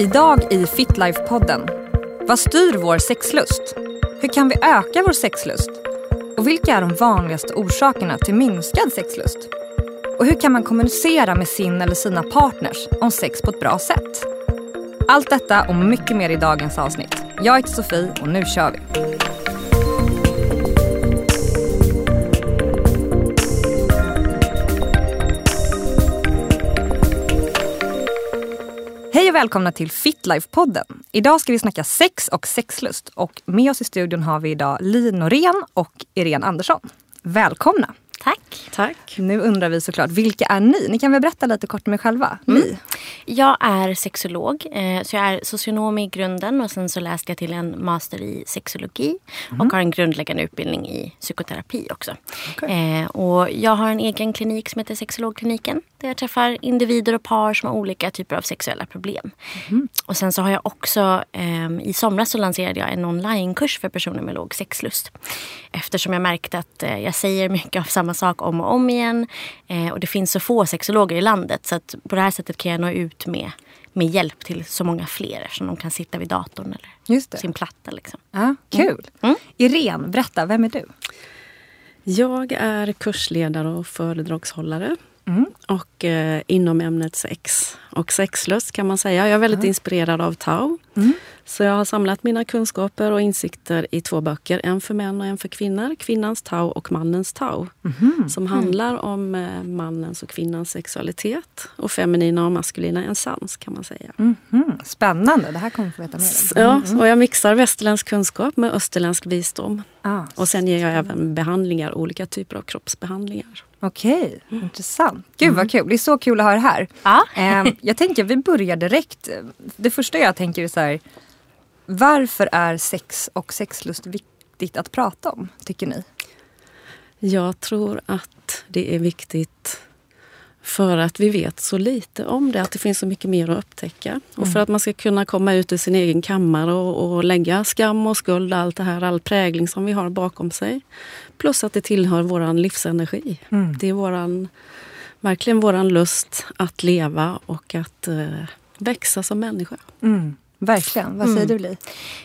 Idag i Fitlife-podden. Vad styr vår sexlust? Hur kan vi öka vår sexlust? Och vilka är de vanligaste orsakerna till minskad sexlust? Och hur kan man kommunicera med sin eller sina partners om sex på ett bra sätt? Allt detta och mycket mer i dagens avsnitt. Jag heter Sofie och nu kör vi. Välkomna till Fitlife-podden. Idag ska vi snacka sex och sexlust. Och med oss i studion har vi idag Li Norén och Irene Andersson. Välkomna! Tack. Tack. Nu undrar vi såklart, vilka är ni? Ni kan väl berätta lite kort om er själva? Mm. Li? Jag är sexolog, eh, så jag är socionom i grunden och sen så läste jag till en master i sexologi och har en grundläggande utbildning i psykoterapi också. Okej. Eh, och jag har en egen klinik som heter Sexologkliniken där jag träffar individer och par som har olika typer av sexuella problem. Och sen så har jag också, ehm, i somras så lanserade jag en onlinekurs för personer med låg sexlust. Eftersom jag märkte att eh, jag säger mycket av samma sak om och om igen. Eh, och det finns så få sexologer i landet så att på det här sättet kan jag nå ut med, med hjälp till så många fler eftersom de kan sitta vid datorn eller Just det. sin platta. Liksom. Ja, kul. Mm. Irene, berätta, vem är du? Jag är kursledare och föredragshållare. Mm. Och eh, inom ämnet sex och sexlust kan man säga. Jag är väldigt inspirerad av Tao. Mm. Så jag har samlat mina kunskaper och insikter i två böcker. En för män och en för kvinnor. Kvinnans Tao och mannens Tao. Mhm. Som handlar om eh, mannens och kvinnans sexualitet. Och feminina och maskulina essens kan man säga. Mhm. Spännande, det här kommer vi få veta mer om. Ja, och jag mixar västerländsk kunskap med österländsk visdom. Ah, Och sen ger jag även behandlingar, olika typer av kroppsbehandlingar. Okej, intressant. Gud vad kul, det är så kul att ha er här. Ja. Eh, jag tänker vi börjar direkt. Det första jag tänker är så här. Varför är sex och sexlust viktigt att prata om, tycker ni? Jag tror att det är viktigt för att vi vet så lite om det, att det finns så mycket mer att upptäcka. Och för att man ska kunna komma ut ur sin egen kammare och, och lägga skam och skuld, allt det här, all prägling som vi har bakom sig. Plus att det tillhör våran livsenergi. Det är våran, verkligen våran lust att leva och att eh, växa som människa. Mm, verkligen, vad säger du Li?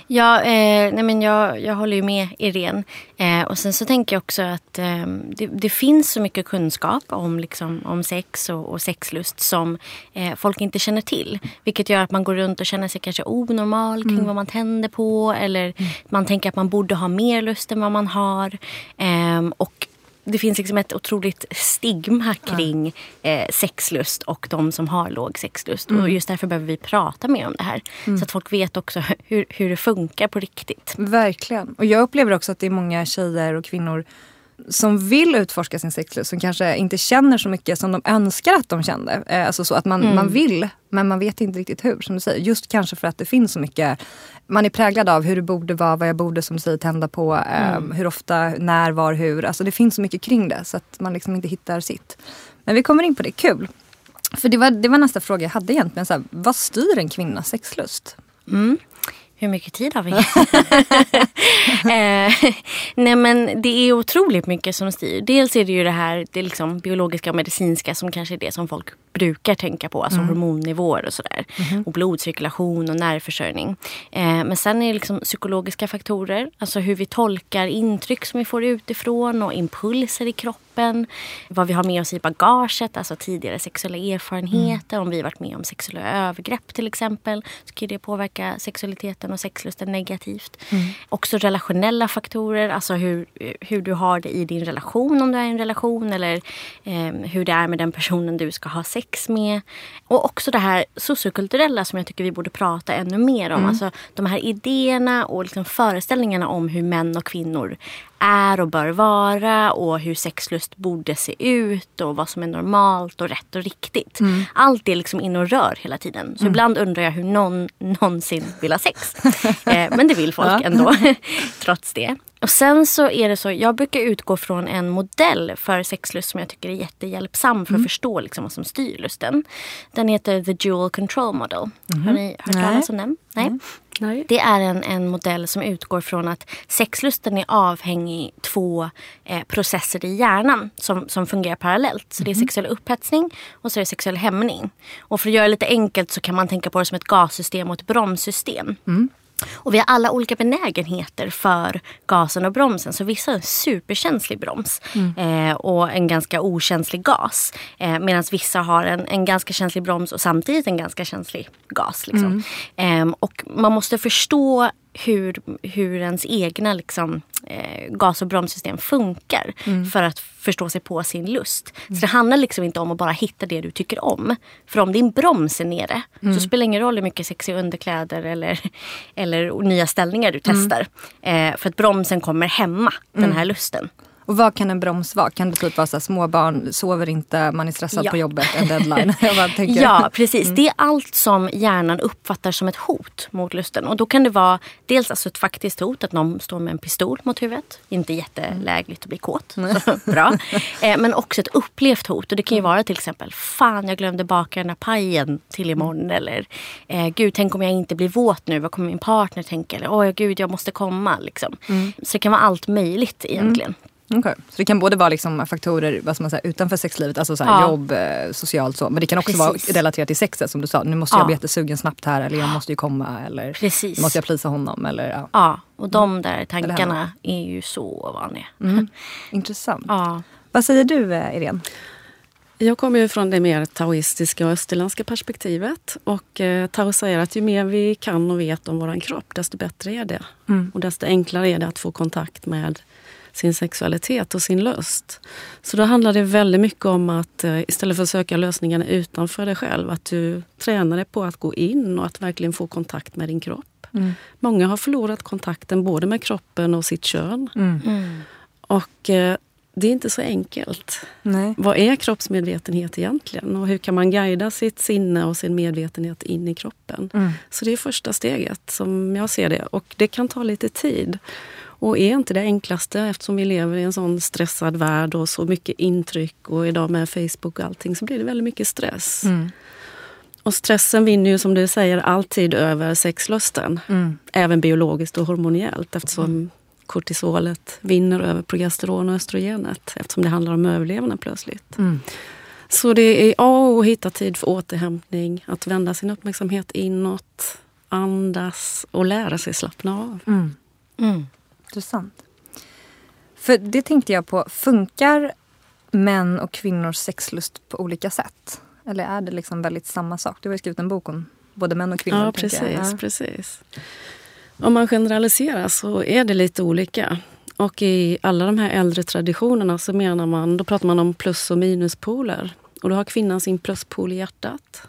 Ja, eh, nej men jag, jag håller ju med Irene. Eh, och sen så tänker jag också att eh, det, det finns så mycket kunskap om, liksom, om sex och, och sexlust som eh, folk inte känner till. Vilket gör att man går runt och känner sig kanske onormal kring vad man tänder på. Eller man tänker att man borde ha mer lust än vad man har. Ehm, och det finns liksom ett otroligt stigma kring eh, sexlust och de som har låg sexlust. Och just därför behöver vi prata mer om det här. Så att folk vet också hur, hur det funkar på riktigt. Verkligen. Och jag upplever också att det är många tjejer och kvinnor som vill utforska sin sexlust som kanske inte känner så mycket som de önskar att de kände. Eh, Alltså så att man, man vill men man vet inte riktigt hur. Som du säger. Just kanske för att det finns så mycket. Man är präglad av hur det borde vara, vad jag borde som du säger tända på. eh, Hur ofta, när, var, hur. Alltså det finns så mycket kring det så att man liksom inte hittar sitt. Men vi kommer in på det, kul. För det var, det var nästa fråga jag hade egentligen. Så här, vad styr en kvinnas sexlust? Mm. Hur mycket tid har vi? eh, nej men det är otroligt mycket som styr. Dels är det ju det här det liksom biologiska och medicinska som kanske är det som folk brukar tänka på. Alltså hormonnivåer och sådär. Och blodcirkulation och nervförsörjning. Eh, men sen är det liksom psykologiska faktorer. Alltså hur vi tolkar intryck som vi får utifrån och impulser i kroppen. Vad vi har med oss i bagaget, alltså tidigare sexuella erfarenheter. Om vi varit med om sexuella övergrepp till exempel. Så kan det påverka sexualiteten och sexlusten negativt. Också relationella faktorer, alltså hur, hur du har det i din relation om du är i en relation. Eller eh, hur det är med den personen du ska ha sex med. Och också det här sociokulturella som jag tycker vi borde prata ännu mer om. Alltså de här idéerna och liksom föreställningarna om hur män och kvinnor är och bör vara och hur sexlust borde se ut och vad som är normalt och rätt och riktigt. Allt är liksom in och rör hela tiden. Så ibland undrar jag hur någon någonsin vill ha sex. eh, men det vill folk ändå, trots det. Och sen så är det så, jag brukar utgå från en modell för sexlust som jag tycker är jättehjälpsam för att förstå liksom vad som styr lusten. Den heter The Dual Control Model. Har ni hört Nej. talas om den? Nej. Nej. Det är en, en modell som utgår från att sexlusten är avhängig två eh, processer i hjärnan som, som fungerar parallellt. Så det är sexuell upphetsning och så är det sexuell hämning. Och för att göra det lite enkelt så kan man tänka på det som ett gassystem och ett bromssystem. Och vi har alla olika benägenheter för gasen och bromsen. Så vissa har en superkänslig broms eh, och en ganska okänslig gas. Eh, Medan vissa har en, en ganska känslig broms och samtidigt en ganska känslig gas. Liksom. Eh, och man måste förstå hur, hur ens egna liksom, eh, gas och bromssystem funkar för att förstå sig på sin lust. Så det handlar liksom inte om att bara hitta det du tycker om. För om din broms är nere så spelar det ingen roll hur mycket sexiga underkläder eller, eller nya ställningar du testar. Eh, för att bromsen kommer hämma den här lusten. Och vad kan en broms vara? Kan det typ vara så här, små barn sover inte, man är stressad Ja. på jobbet, en deadline? Ja, precis. Det är allt som hjärnan uppfattar som ett hot mot lusten. Och då kan det vara dels alltså ett faktiskt hot, att någon står med en pistol mot huvudet. Inte jättelägligt att bli kåt. Så, bra. Eh, men också ett upplevt hot. Och det kan ju vara till exempel, fan jag glömde baka den där pajen till imorgon. Eller, eh, gud tänk om jag inte blir våt nu, vad kommer min partner tänka? Eller, åh gud jag måste komma. Liksom. Så det kan vara allt möjligt egentligen. Okej. Så det kan både vara liksom faktorer vad ska man säga, utanför sexlivet, alltså så här, Ja. jobb, eh, socialt så. Men det kan också Precis. vara relaterat till sexet som du sa. Nu måste jag Ja. bli jättesugen snabbt här eller jag måste ju komma eller Precis. måste jag plisa honom eller ja. Ja, och de där henne. tankarna är ju så vanliga. Intressant. Ja. Vad säger du eh, Irene? Jag kommer ju från det mer taoistiska och österländska perspektivet. Och eh, Tao säger att ju mer vi kan och vet om våran kropp, desto bättre är det. Och desto enklare är det att få kontakt med sin sexualitet och sin lust. Så då handlar det väldigt mycket om att eh, istället för att söka lösningarna utanför dig själv, att du tränar dig på att gå in och att verkligen få kontakt med din kropp. Många har förlorat kontakten både med kroppen och sitt kön. Och eh, det är inte så enkelt. Nej. Vad är kroppsmedvetenhet egentligen? Och hur kan man guida sitt sinne och sin medvetenhet in i kroppen? Så det är första steget som jag ser det. Och det kan ta lite tid. Och är inte det enklaste eftersom vi lever i en sån stressad värld och så mycket intryck och idag med Facebook och allting så blir det väldigt mycket stress. Och stressen vinner ju som du säger alltid över sexlusten. Även biologiskt och hormoniellt eftersom kortisolet vinner över progesteron och östrogenet eftersom det handlar om överlevnad plötsligt. Så det är A och att hitta tid för återhämtning, att vända sin uppmärksamhet inåt, andas och lära sig slappna av. Intressant. För det tänkte jag på, funkar män och kvinnors sexlust på olika sätt? Eller är det liksom väldigt samma sak? Du har ju skrivit en bok om både män och kvinnor. Ja, precis. Ja. precis. Om man generaliserar så är det lite olika. Och i alla de här äldre traditionerna så menar man, då pratar man om plus och minuspoler. Och då har kvinnan sin pluspol i hjärtat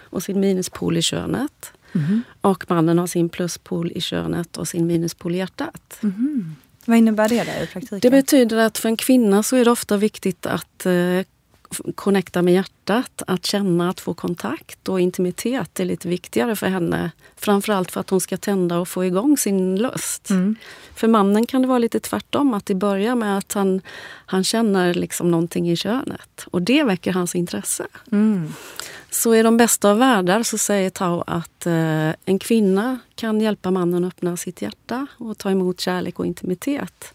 och sin minuspol i könet. Mhm. Och mannen har sin pluspol i könet och sin minuspol i hjärtat. Vad innebär det där i praktiken? Det betyder att för en kvinna så är det ofta viktigt att eh, connecta med hjärtat, att känna, att få kontakt och intimitet är lite viktigare för henne. Framförallt för att hon ska tända och få igång sin lust. För mannen kan det vara lite tvärtom, att det börjar med att han, han känner liksom någonting i könet och det väcker hans intresse. Mm. Så i de bästa av världar så säger Tao att eh, en kvinna kan hjälpa mannen att öppna sitt hjärta och ta emot kärlek och intimitet.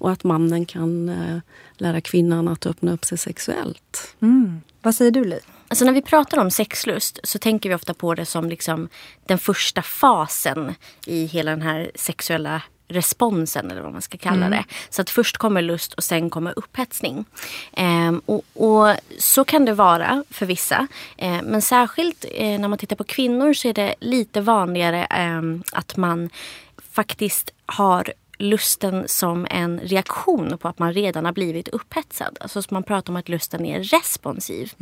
Och att mannen kan eh, lära kvinnan att öppna upp sig sexuellt. Mm. Vad säger du Li? Alltså när vi pratar om sexlust så tänker vi ofta på det som liksom den första fasen i hela den här sexuella responsen eller vad man ska kalla det. Så att först kommer lust och sen kommer upphetsning. Ehm, och, och så kan det vara för vissa. Ehm, men särskilt eh, när man tittar på kvinnor så är det lite vanligare ehm, att man faktiskt har lusten som en reaktion på att man redan har blivit upphetsad. Alltså man pratar om att lusten är responsiv.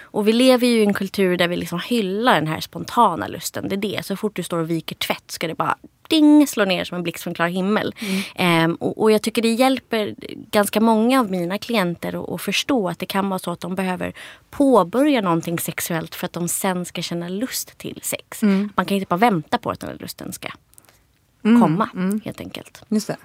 Och vi lever ju i en kultur där vi liksom hyllar den här spontana lusten. Det är det. Så fort du står och viker tvätt ska det bara ding slå ner som en blixt från klar himmel. Ehm, och, och jag tycker det hjälper ganska många av mina klienter att, förstå att det kan vara så att de behöver påbörja någonting sexuellt för att de sen ska känna lust till sex. Man kan inte bara vänta på att den här lusten ska komma helt enkelt. Just det.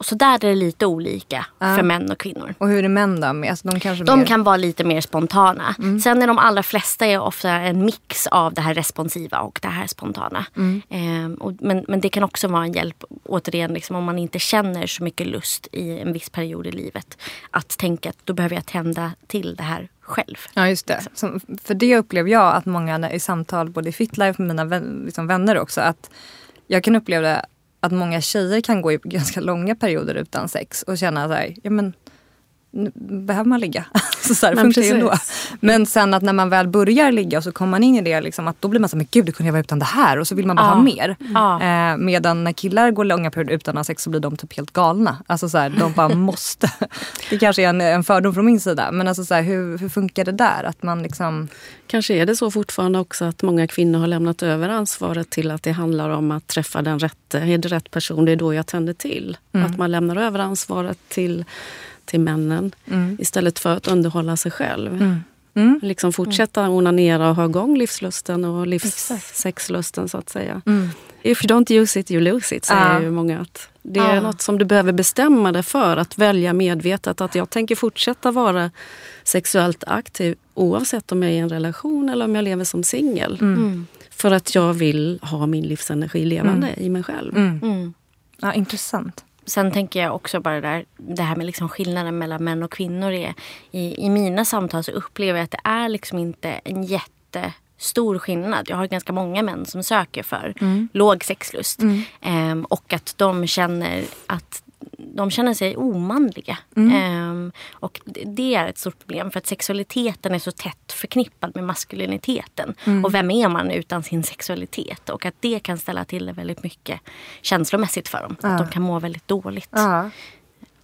så där är det lite olika Ja. för män och kvinnor. Och hur är män då? Alltså, de kanske De mer... kan vara lite mer spontana. Mm. Sen är de allra flesta är ofta en mix av det här responsiva och det här spontana. Mm. Ehm, och, men, men det kan också vara en hjälp, återigen, liksom, om man inte känner så mycket lust i en viss period i livet. Att tänka att då behöver jag tända till det här själv. Ja just det. Som, för det upplever jag att många i samtal både i Fitlife och mina vän, liksom vänner också. Att jag kan uppleva att många tjejer kan gå i ganska långa perioder utan sex och känna så här, ja men behöver man ligga. så, så här, Men funkar ju ändå. Men sen att när man väl börjar ligga och så kommer man in i det liksom, att då blir man så här, men gud det kunde jag vara utan det här och så vill man bara Ja. ha mer. Ja. Eh, medan när killar går långa perioder utan att ha sex så blir de typ helt galna. Alltså så här, de bara måste. Det kanske är en, en fördom från min sida men alltså så här, hur, hur funkar det där? Att man liksom Kanske är det så fortfarande också att många kvinnor har lämnat över ansvaret till att det handlar om att träffa den rätte. Är det rätt person, det är då jag tänder till. Att man lämnar över ansvaret till, till männen istället för att underhålla sig själv. Mm. Liksom fortsätta onanera och ha igång livslusten och livssexlusten så att säga. If you don't use it, you lose it, säger Ja. ju många. Att det är Ja. något som du behöver bestämma dig för, att välja medvetet. Att jag tänker fortsätta vara sexuellt aktiv oavsett om jag är i en relation eller om jag lever som singel. Mm. För att jag vill ha min livsenergi levande i mig själv. Mm. Ja, intressant. Sen tänker jag också bara där, det här med liksom skillnaden mellan män och kvinnor. Är, i, I mina samtal så upplever jag att det är liksom inte en jättestor skillnad. Jag har ganska många män som söker för låg sexlust. Ehm, och att de känner att de känner sig omanliga. Ehm, och det- är ett stort problem för att sexualiteten är så tätt förknippad med maskuliniteten. Och vem är man utan sin sexualitet? Och att det kan ställa till det väldigt mycket känslomässigt för dem. Att de kan må väldigt dåligt Ja.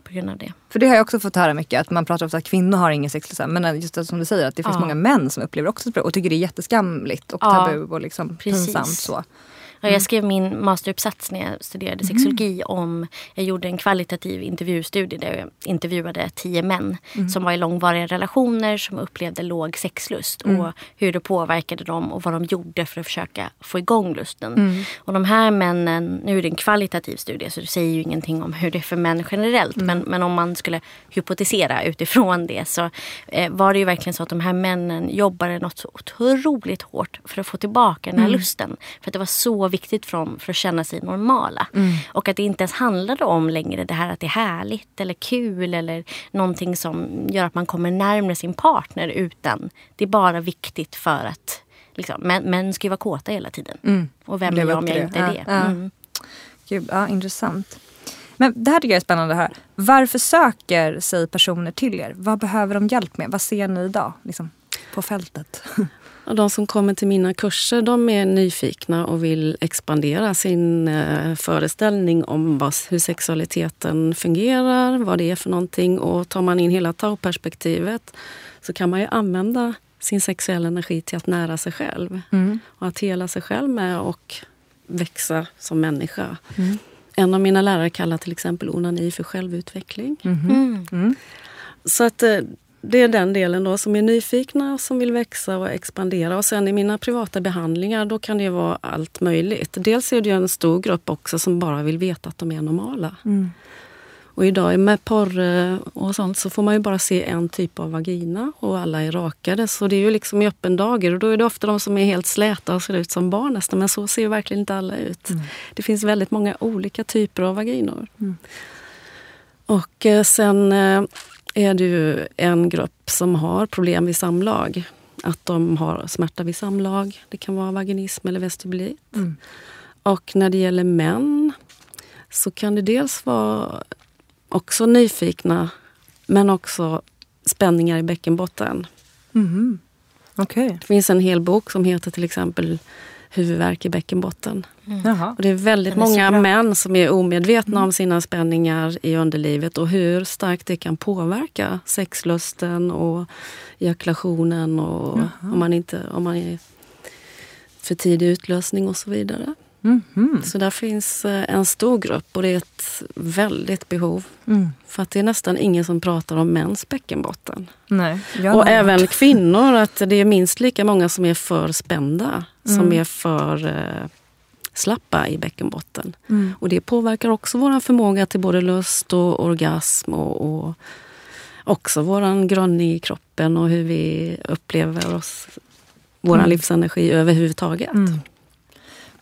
på grund av det. För det har jag också fått höra mycket, att man pratar ofta att kvinnor har ingen sexlust. Men just det som du säger, att det finns Ja. många män som upplever också det och tycker det är jätteskamligt och Ja. tabu och liksom Precis. pinsamt. Så. Ja, jag skrev min masteruppsats när jag studerade sexologi om, jag gjorde en kvalitativ intervjustudie där jag intervjuade tio män som var i långvariga relationer som upplevde låg sexlust och hur det påverkade dem och vad de gjorde för att försöka få igång lusten. Och de här männen, nu är det en kvalitativ studie så det säger ju ingenting om hur det är för män generellt men, men om man skulle hypotisera utifrån det så eh, var det ju verkligen så att de här männen jobbade något så otroligt hårt för att få tillbaka den här lusten. För att det var så viktigt för för att känna sig normala. Och att det inte ens handlade om längre det här att det är härligt eller kul eller någonting som gör att man kommer närmare sin partner utan det är bara viktigt för att liksom, män, män ska ju vara kåta hela tiden. Och vem är jag om jag det. inte är det? ja. Mm. Gud, ja, intressant. Men det här tycker jag är spännande höra. Varför söker sig personer till er? Vad behöver de hjälp med? Vad ser ni idag liksom, på fältet? Och de som kommer till mina kurser de är nyfikna och vill expandera sin eh, föreställning om vad, hur sexualiteten fungerar, vad det är för någonting. Och tar man in hela tau-perspektivet så kan man ju använda sin sexuella energi till att nära sig själv. Och att hela sig själv med och växa som människa. En av mina lärare kallar till exempel onani för självutveckling. Mm. Så att eh, det är den delen då som är nyfikna och som vill växa och expandera. Och sen i mina privata behandlingar då kan det vara allt möjligt. Dels är det en stor grupp också som bara vill veta att de är normala. Och idag med porr eh, och sånt så får man ju bara se en typ av vagina och alla är rakade. Så det är ju liksom i öppen dager och då är det ofta de som är helt släta och ser ut som barn nästan. Men så ser ju verkligen inte alla ut. Det finns väldigt många olika typer av vaginor. Och eh, sen eh, är det ju en grupp som har problem vid samlag. Att de har smärta vid samlag. Det kan vara vaginism eller vestibulit. Och när det gäller män så kan det dels vara också nyfikna men också spänningar i bäckenbotten. Okej. Det finns en hel bok som heter till exempel Huvudvärk i bäckenbotten. Jaha. Och det är väldigt är många män som är omedvetna om sina spänningar i underlivet och hur starkt det kan påverka sexlusten och ejakulationen och om man, inte, om man är för tidig utlösning och så vidare. Mhm. Så där finns eh, en stor grupp och det är ett väldigt behov. Mm. För att det är nästan ingen som pratar om mäns bäckenbotten. Nej, Och även kvinnor, att det är minst lika många som är för spända som är för eh, slappa i bäckenbotten. Mm. Och det påverkar också vår förmåga till både lust och orgasm och, och också vår grönning i kroppen och hur vi upplever oss, vår mm. livsenergi överhuvudtaget. Mm.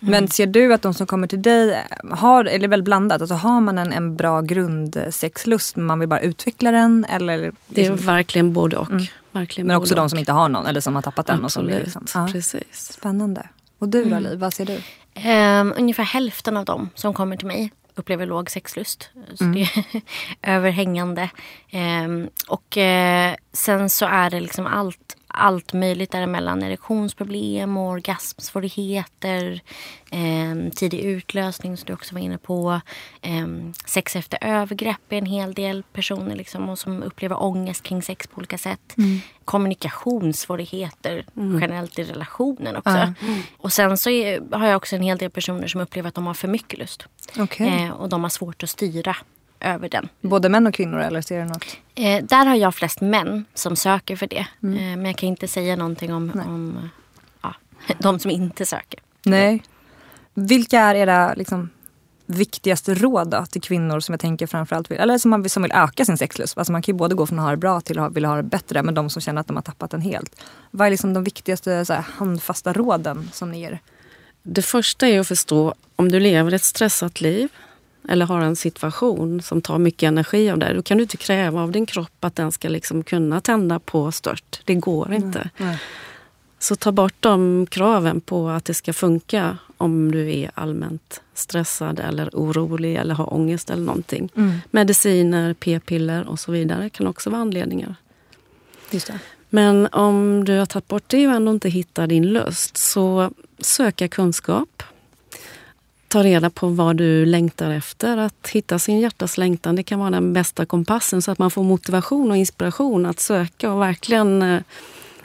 Men ser du att de som kommer till dig har, eller väl blandat, alltså har man en, en bra grundsexlust men man vill bara utveckla den? Eller liksom... Det är verkligen både och. Mm. Verkligen men också de som inte har någon eller som har tappat den. Absolut, och som liksom. ja. precis. Spännande. Och du då mm. Liv, vad ser du? Um, ungefär hälften av dem som kommer till mig upplever låg sexlust. Så mm. det är överhängande. Um, och uh, sen så är det liksom allt allt möjligt däremellan. Erektionsproblem, orgasmsvårigheter, eh, tidig utlösning som du också var inne på. Eh, sex efter övergrepp är en hel del personer liksom, och som upplever ångest kring sex på olika sätt. Mm. Kommunikationssvårigheter mm. generellt i relationen också. Mm. Och sen så är, har jag också en hel del personer som upplever att de har för mycket lust. Okay. Eh, och de har svårt att styra över den. Både män och kvinnor eller ser du något? Eh, där har jag flest män som söker för det. Mm. Eh, men jag kan inte säga någonting om, om ja, de som inte söker. Nej. Vilka är era liksom, viktigaste råd då, till kvinnor som jag tänker framförallt vill, eller som, man, som vill öka sin sexlust? Alltså man kan ju både gå från att ha det bra till att vilja ha det bättre. Men de som känner att de har tappat den helt. Vad är liksom de viktigaste så här, handfasta råden som ni ger? Det första är att förstå om du lever ett stressat liv eller har en situation som tar mycket energi av dig, då kan du inte kräva av din kropp att den ska liksom kunna tända på stört. Det går inte. Nej. Så ta bort de kraven på att det ska funka om du är allmänt stressad eller orolig eller har ångest eller någonting. Mm. Mediciner, p-piller och så vidare kan också vara anledningar. Men om du har tagit bort det och ändå inte hittar din lust, så söka kunskap ta reda på vad du längtar efter. Att hitta sin hjärtas längtan det kan vara den bästa kompassen så att man får motivation och inspiration att söka och verkligen eh,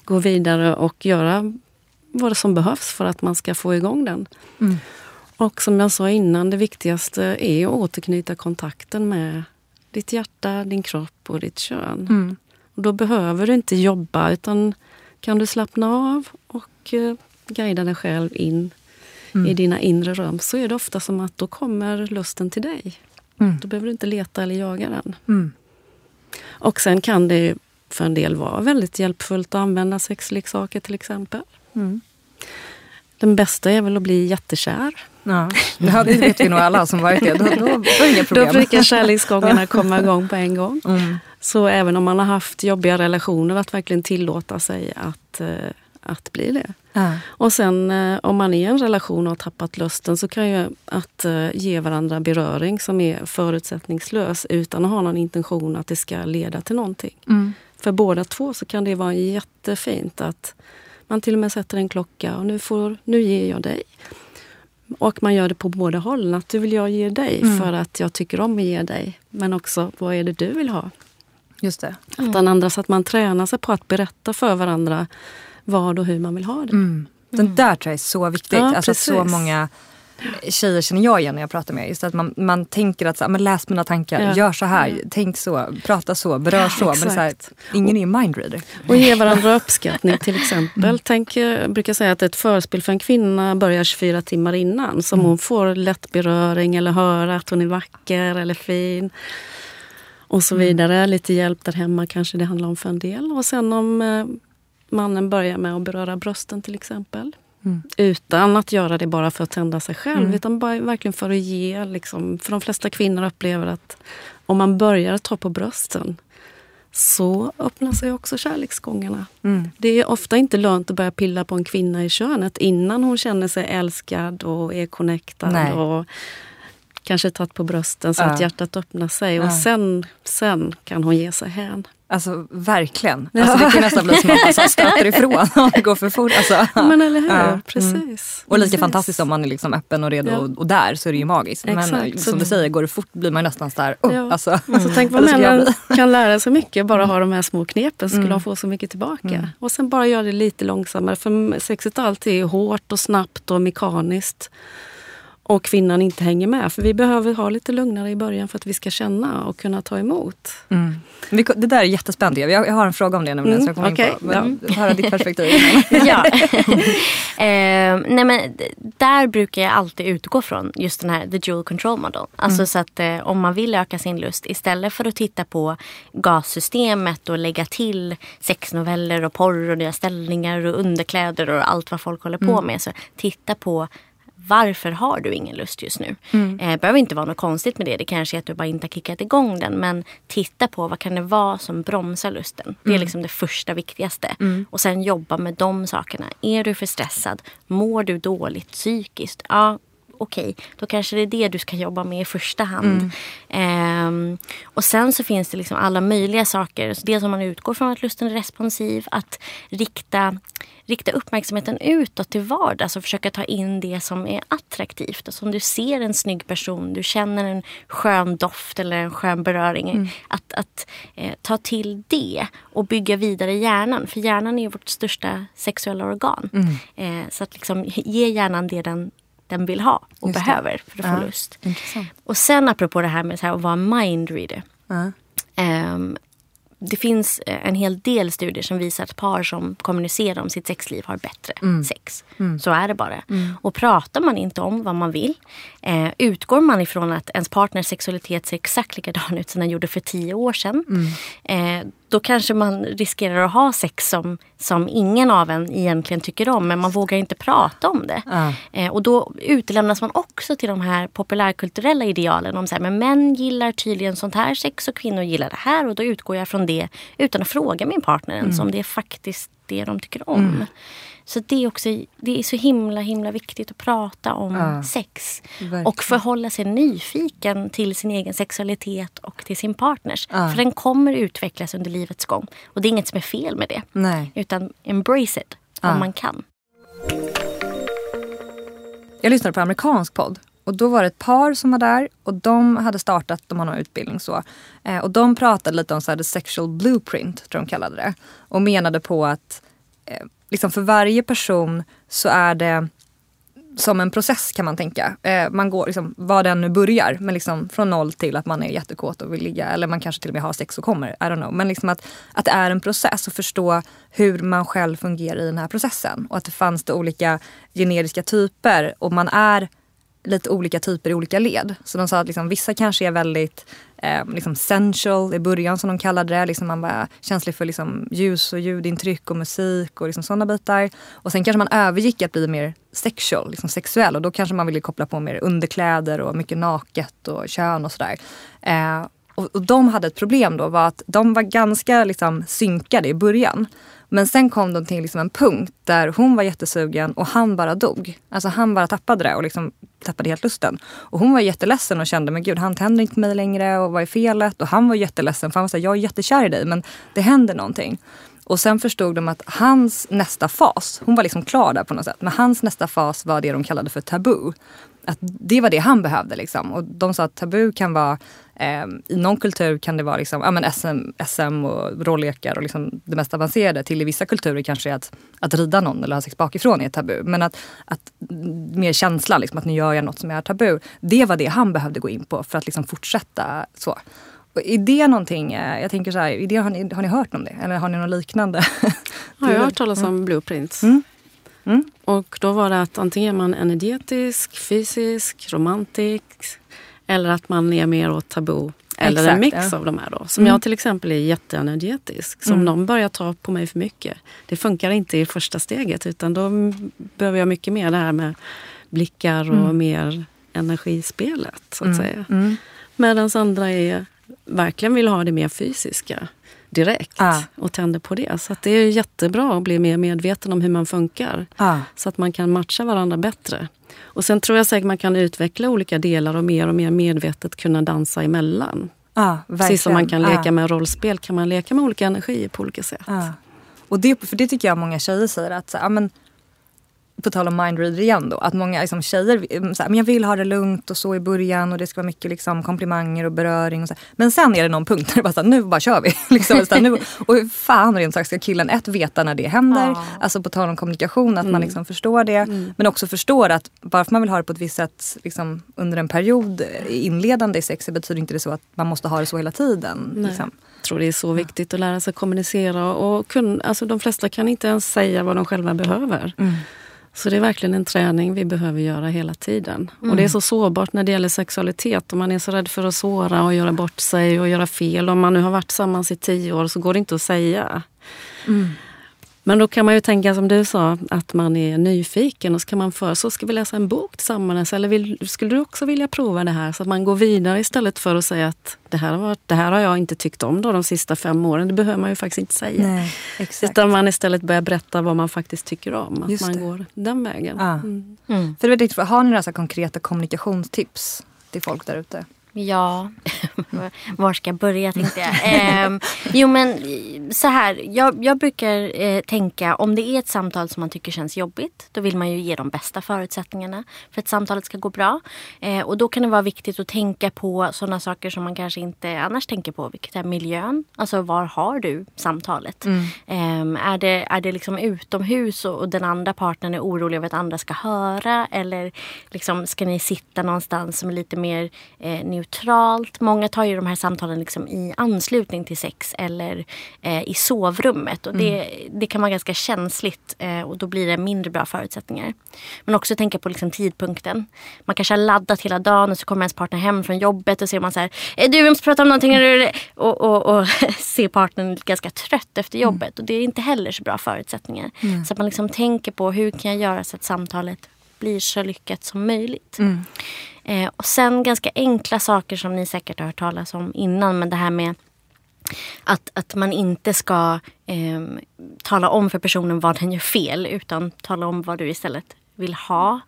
gå vidare och göra vad som behövs för att man ska få igång den. Mm. Och som jag sa innan, det viktigaste är att återknyta kontakten med ditt hjärta, din kropp och ditt kön. Mm. Och då behöver du inte jobba utan kan du slappna av och eh, guida dig själv in mm. i dina inre rum så är det ofta som att då kommer lusten till dig. Mm. Då behöver du inte leta eller jaga den. Mm. Och sen kan det för en del vara väldigt hjälpfullt att använda sexleksaker till exempel. Mm. Den bästa är väl att bli jättekär. Ja, det vet vi nog alla som varit det. Då, då, då, inga problem. då brukar kärleksgångarna komma igång på en gång. Mm. Så även om man har haft jobbiga relationer, att verkligen tillåta sig att, eh, att bli det. Ja. Och sen eh, om man är i en relation och har tappat lusten så kan ju att eh, ge varandra beröring som är förutsättningslös utan att ha någon intention att det ska leda till någonting. Mm. För båda två så kan det vara jättefint att man till och med sätter en klocka och nu, får, nu ger jag dig. Och man gör det på båda hållen. Att du vill jag ge dig mm. för att jag tycker om att ge dig. Men också vad är det du vill ha? Just det. Mm. Att den andra, så att man tränar sig på att berätta för varandra vad och hur man vill ha det. Mm. Den mm. där tror jag är så viktigt. Ja, alltså så många tjejer känner jag igen när jag pratar med. Just att man, man tänker att så, men läs mina tankar, ja. gör så här, ja. tänk så, prata så, berör så. Men så här, ingen är mindreader. Och ge varandra uppskattning till exempel. Mm. Tänk, jag brukar säga att ett förspel för en kvinna börjar 24 timmar innan. Så mm. hon får lätt beröring eller höra att hon är vacker eller fin. Och så mm. vidare. Mm. Lite hjälp där hemma kanske det handlar om för en del. Och sen om eh, mannen börjar med att beröra brösten till exempel. Mm. Utan att göra det bara för att tända sig själv, mm. utan bara verkligen för att ge. Liksom, för de flesta kvinnor upplever att om man börjar ta på brösten så öppnar sig också kärleksgångarna. Mm. Det är ofta inte lönt att börja pilla på en kvinna i könet innan hon känner sig älskad och är connectad. Nej. Och kanske tagit på brösten så ja. att hjärtat öppnar sig. Ja. Och sen, sen kan hon ge sig hän. Alltså verkligen. Alltså, det kan nästan bli som att man stöter ifrån om det går för fort. Alltså, Men eller hur, ja. precis. Mm. Och lika fantastiskt om man är liksom öppen och redo ja. och, och, där så är det ju magiskt. Exakt. Men som du säger, går det fort blir man nästan sådär, oh, ja. alltså, mm. Så tänk vad männen kan lära sig mycket, bara ha de här små knepen så skulle mm. de få så mycket tillbaka. Mm. Och sen bara göra det lite långsammare för sexet alltid är hårt och snabbt och mekaniskt. Och kvinnan inte hänger med. För vi behöver ha lite lugnare i början för att vi ska känna och kunna ta emot. Mm. Det där är jättespännande. Jag, har en fråga om det nämligen. Mm, som okay. Men, ja. Höra ditt perspektiv. ja. eh, nej men, där brukar jag alltid utgå från just den här the dual control model. Alltså mm. så att eh, om man vill öka sin lust istället för att titta på gassystemet och lägga till sexnoveller och porr och nya ställningar och underkläder och allt vad folk håller på mm. med. Så titta på varför har du ingen lust just nu? Mm. Eh, behöver inte vara något konstigt med det. Det kanske är att du bara inte har kickat igång den. Men titta på vad kan det vara som bromsar lusten. Det är mm. liksom det första viktigaste. Mm. Och sen jobba med de sakerna. Är du för stressad? Mår du dåligt psykiskt? Ja, okej, okay, då kanske det är det du ska jobba med i första hand. Mm. Eh, och sen så finns det liksom alla möjliga saker. dels om man utgår från att lusten är responsiv, att rikta rikta uppmärksamheten utåt till vardags och försöka ta in det som är attraktivt. Alltså om du ser en snygg person, du känner en skön doft eller en skön beröring. Mm. Att, att eh, ta till det och bygga vidare hjärnan. För hjärnan är vårt största sexuella organ. Mm. Eh, så att liksom ge hjärnan det den den vill ha och Just behöver det. för att ja. få lust. Intressant. Och sen apropå det här med att vara mindreader. Ja. Um, det finns eh, en hel del studier som visar att par som kommunicerar om sitt sexliv har bättre mm. sex. Mm. Så är det bara. Mm. Och pratar man inte om vad man vill, eh, utgår man ifrån att ens partners sexualitet ser exakt likadan ut som den gjorde för tio år sedan. Mm. Eh, då kanske man riskerar att ha sex som, som ingen av en egentligen tycker om men man vågar inte prata om det. Uh. Eh, och då utelämnas man också till de här populärkulturella idealen om så här, men män gillar tydligen sånt här sex och kvinnor gillar det här och då utgår jag från det utan att fråga min partner ens mm. om det faktiskt det de tycker om. Mm. Så det är också det är så himla himla viktigt att prata om ja, sex. Verkligen. Och förhålla sig nyfiken till sin egen sexualitet och till sin partners. Ja. För den kommer utvecklas under livets gång. Och det är inget som är fel med det. Nej. Utan embrace it ja. om man kan. Jag lyssnade på amerikansk podd och då var det ett par som var där och de hade startat, de har någon utbildning så. Eh, och de pratade lite om så här, the sexual blueprint, tror de kallade det. Och menade på att eh, liksom för varje person så är det som en process kan man tänka. Eh, man går, liksom, vad den nu börjar, men liksom från noll till att man är jättekåt och vill ligga. Eller man kanske till och med har sex och kommer. I don't know. Men liksom att, att det är en process och förstå hur man själv fungerar i den här processen. Och att det fanns det olika generiska typer och man är lite olika typer i olika led. Så de sa att liksom, vissa kanske är väldigt eh, liksom sensual i början som de kallade det. Liksom man var känslig för liksom ljus och ljudintryck och musik och liksom sådana bitar. Och sen kanske man övergick att bli mer sexual, liksom sexuell. Och då kanske man ville koppla på mer underkläder och mycket naket och kön och sådär. Eh, och, och, de hade ett problem då var att de var ganska liksom synkade i början. Men sen kom de till liksom en punkt där hon var jättesugen och han bara dog. Alltså han bara tappade det och liksom tappade helt lusten. Och hon var jätteledsen och kände, men gud han tänder inte på mig längre och vad är felet? Och han var jätteledsen för han var såhär, jag är jättekär i dig men det händer någonting. Och sen förstod de att hans nästa fas, hon var liksom klar där på något sätt, men hans nästa fas var det de kallade för tabu. Att det var det han behövde liksom. Och de sa att tabu kan vara Eh, I någon kultur kan det vara liksom, ja, men SM, SM och rollekar och liksom det mest avancerade. Till i vissa kulturer kanske att, att rida någon eller ha sex bakifrån är tabu. Men att, att mer känsla, liksom, att nu gör jag något som är tabu. Det var det han behövde gå in på för att liksom fortsätta så. Och är det någonting, eh, jag tänker så här, är det, har, ni, har ni hört om det? Eller har ni något liknande? jag har hört talas om mm. blueprints. Mm. Mm. Och då var det att antingen är man energetisk, fysisk, romantisk eller att man är mer åt tabu. Eller Exakt, en mix ja. av de här. Då. Som mm. jag till exempel är jätteenergetisk. Som mm. någon börjar ta på mig för mycket. Det funkar inte i första steget utan då behöver jag mycket mer det här med blickar och mm. mer energispelet. så att mm. säga. Medan andra är, verkligen vill ha det mer fysiska direkt ah. och tänder på det. Så det är jättebra att bli mer medveten om hur man funkar. Ah. Så att man kan matcha varandra bättre. Och sen tror jag säkert man kan utveckla olika delar och mer och mer medvetet kunna dansa emellan. Ah, Precis som man kan leka ah. med rollspel kan man leka med olika energier på olika sätt. Ah. Och det, för det tycker jag många tjejer säger att så, men, på tal om mindreader igen då, att många liksom, tjejer mm, så här, men jag vill ha det lugnt och så i början och det ska vara mycket liksom, komplimanger och beröring. Och så. Men sen är det någon punkt där det bara så här, nu bara kör vi. liksom, så här, nu, och hur fan rent sagt ska killen ett veta när det händer, ja. alltså på tal om kommunikation, att mm. man liksom förstår det. Mm. Men också förstår att bara för man vill ha det på ett visst sätt liksom, under en period inledande i sexet betyder inte det så att man måste ha det så hela tiden. Liksom. Jag tror det är så viktigt att lära sig kommunicera och kun, alltså de flesta kan inte ens säga vad de själva behöver. Mm. Så det är verkligen en träning vi behöver göra hela tiden. Mm. Och det är så sårbart när det gäller sexualitet. Om man är så rädd för att såra och göra bort sig och göra fel. Om man nu har varit tillsammans i tio år så går det inte att säga. Mm. Men då kan man ju tänka som du sa, att man är nyfiken och så kan man för så ska vi läsa en bok tillsammans eller vill, skulle du också vilja prova det här? Så att man går vidare istället för att säga att det här, har, det här har jag inte tyckt om då de sista fem åren. Det behöver man ju faktiskt inte säga. Nej, exakt. Utan man istället börjar berätta vad man faktiskt tycker om. Att Just man det. går den vägen. Ah. Mm. Mm. För det är har ni några konkreta kommunikationstips till folk där ute? Ja, var ska jag börja tänkte jag. Eh, jo men så här, jag, jag brukar eh, tänka om det är ett samtal som man tycker känns jobbigt. Då vill man ju ge de bästa förutsättningarna för att samtalet ska gå bra. Eh, och då kan det vara viktigt att tänka på sådana saker som man kanske inte annars tänker på. Vilket är miljön. Alltså var har du samtalet? Mm. Ehm, är det, är det liksom utomhus och, och den andra partnern är orolig över att andra ska höra? Eller liksom, ska ni sitta någonstans som är lite mer eh, neutralt. Många tar ju de här samtalen liksom i anslutning till sex eller eh, i sovrummet. Och det, mm. det kan vara ganska känsligt eh, och då blir det mindre bra förutsättningar. Men också tänka på liksom tidpunkten. Man kanske har laddat hela dagen och så kommer ens partner hem från jobbet och ser man så här. Du, vi måste prata om någonting. Och, och, och ser partnern ganska trött efter mm. jobbet. Mm. Och det är inte heller så bra förutsättningar. Mm. Så att man liksom tänker på hur kan jag göra så att samtalet blir så lyckat som möjligt. Mm. Eh, och sen ganska enkla saker som ni säkert har hört talas om innan. Men det här med att, att man inte ska eh, tala om för personen vad den gör fel. Utan tala om vad du istället vill ha.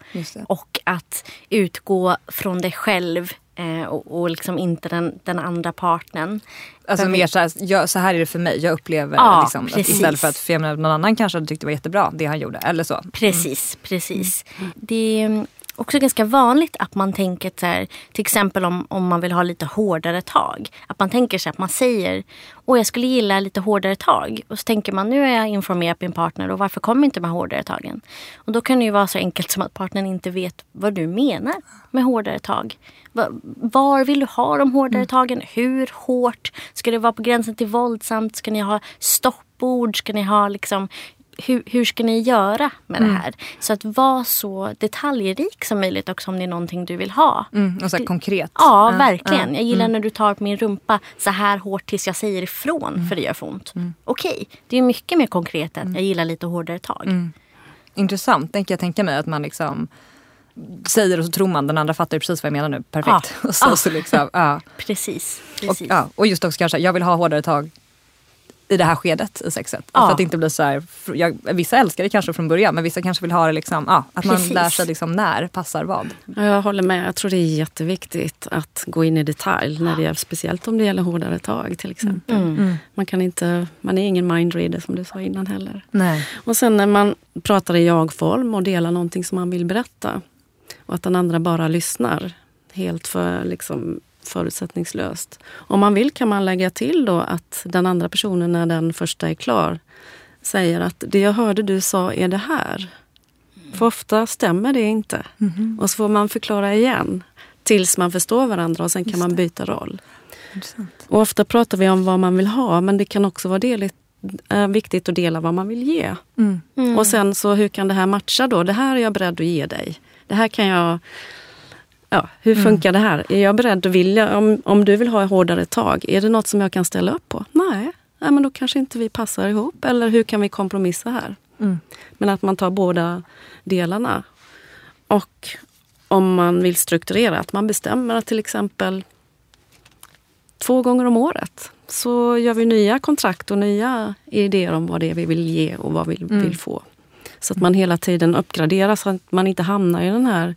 Och att utgå från dig själv eh, och, och liksom inte den, den andra partnern. Alltså mer så här, jag, så här är det för mig. Jag upplever ja, liksom, att istället för att för någon annan kanske hade tyckt det var jättebra det han gjorde. Eller så. Precis, mm. precis. Mm. Det, också ganska vanligt att man tänker så här, till exempel om, om man vill ha lite hårdare tag. Att man tänker sig att man säger, åh jag skulle gilla lite hårdare tag. Och så tänker man, nu har jag informerat min partner och varför kommer inte de här hårdare tagen? Och då kan det ju vara så enkelt som att partnern inte vet vad du menar med hårdare tag. Var vill du ha de hårdare mm. tagen? Hur hårt? Ska det vara på gränsen till våldsamt? Ska ni ha stoppord? Ska ni ha liksom hur, hur ska ni göra med mm. det här? Så att vara så detaljrik som möjligt också om det är någonting du vill ha. Mm, och så konkret. Ja, uh, verkligen. Jag gillar mm. när du tar på min rumpa så här hårt tills jag säger ifrån mm. för det gör för ont. Mm. Okej, okay. det är mycket mer konkret än mm. jag gillar lite hårdare tag. Mm. Intressant, tänker jag tänka mig att man liksom säger och så tror man den andra fattar precis vad jag menar nu. Perfekt. Ja. så, ah. så liksom, ja. Precis. precis. Och, ja, och just också kanske, jag vill ha hårdare tag i det här skedet i sexet. Ja. För att det inte blir så här, jag, vissa älskar det kanske från början men vissa kanske vill ha det liksom, ja, att Precis. man lär sig liksom när passar vad. Jag håller med, jag tror det är jätteviktigt att gå in i detalj när det gäller, speciellt om det gäller hårdare tag till exempel. Mm. Mm. Man, kan inte, man är ingen mindreader som du sa innan heller. Nej. Och sen när man pratar i jag-form och delar någonting som man vill berätta och att den andra bara lyssnar helt för liksom förutsättningslöst. Om man vill kan man lägga till då att den andra personen när den första är klar säger att det jag hörde du sa är det här. För ofta stämmer det inte. Mm. Och så får man förklara igen tills man förstår varandra och sen kan man byta roll. Och ofta pratar vi om vad man vill ha men det kan också vara deligt, äh, viktigt att dela vad man vill ge. Mm. Mm. Och sen så hur kan det här matcha då? Det här är jag beredd att ge dig. Det här kan jag Ja, hur mm. funkar mm. det här? Är jag beredd att vilja, om, om du vill ha hårdare tag, är det något som jag kan ställa upp på? Nej, Nej men då kanske inte vi passar ihop. Eller hur kan vi kompromissa här? Mm. Men att man tar båda delarna. Och om man vill strukturera, att man bestämmer att till exempel två gånger om året så gör vi nya kontrakt och nya idéer om vad det är vi vill ge och vad vi mm. vill få. Så att man hela tiden uppgraderar så att man inte hamnar i den här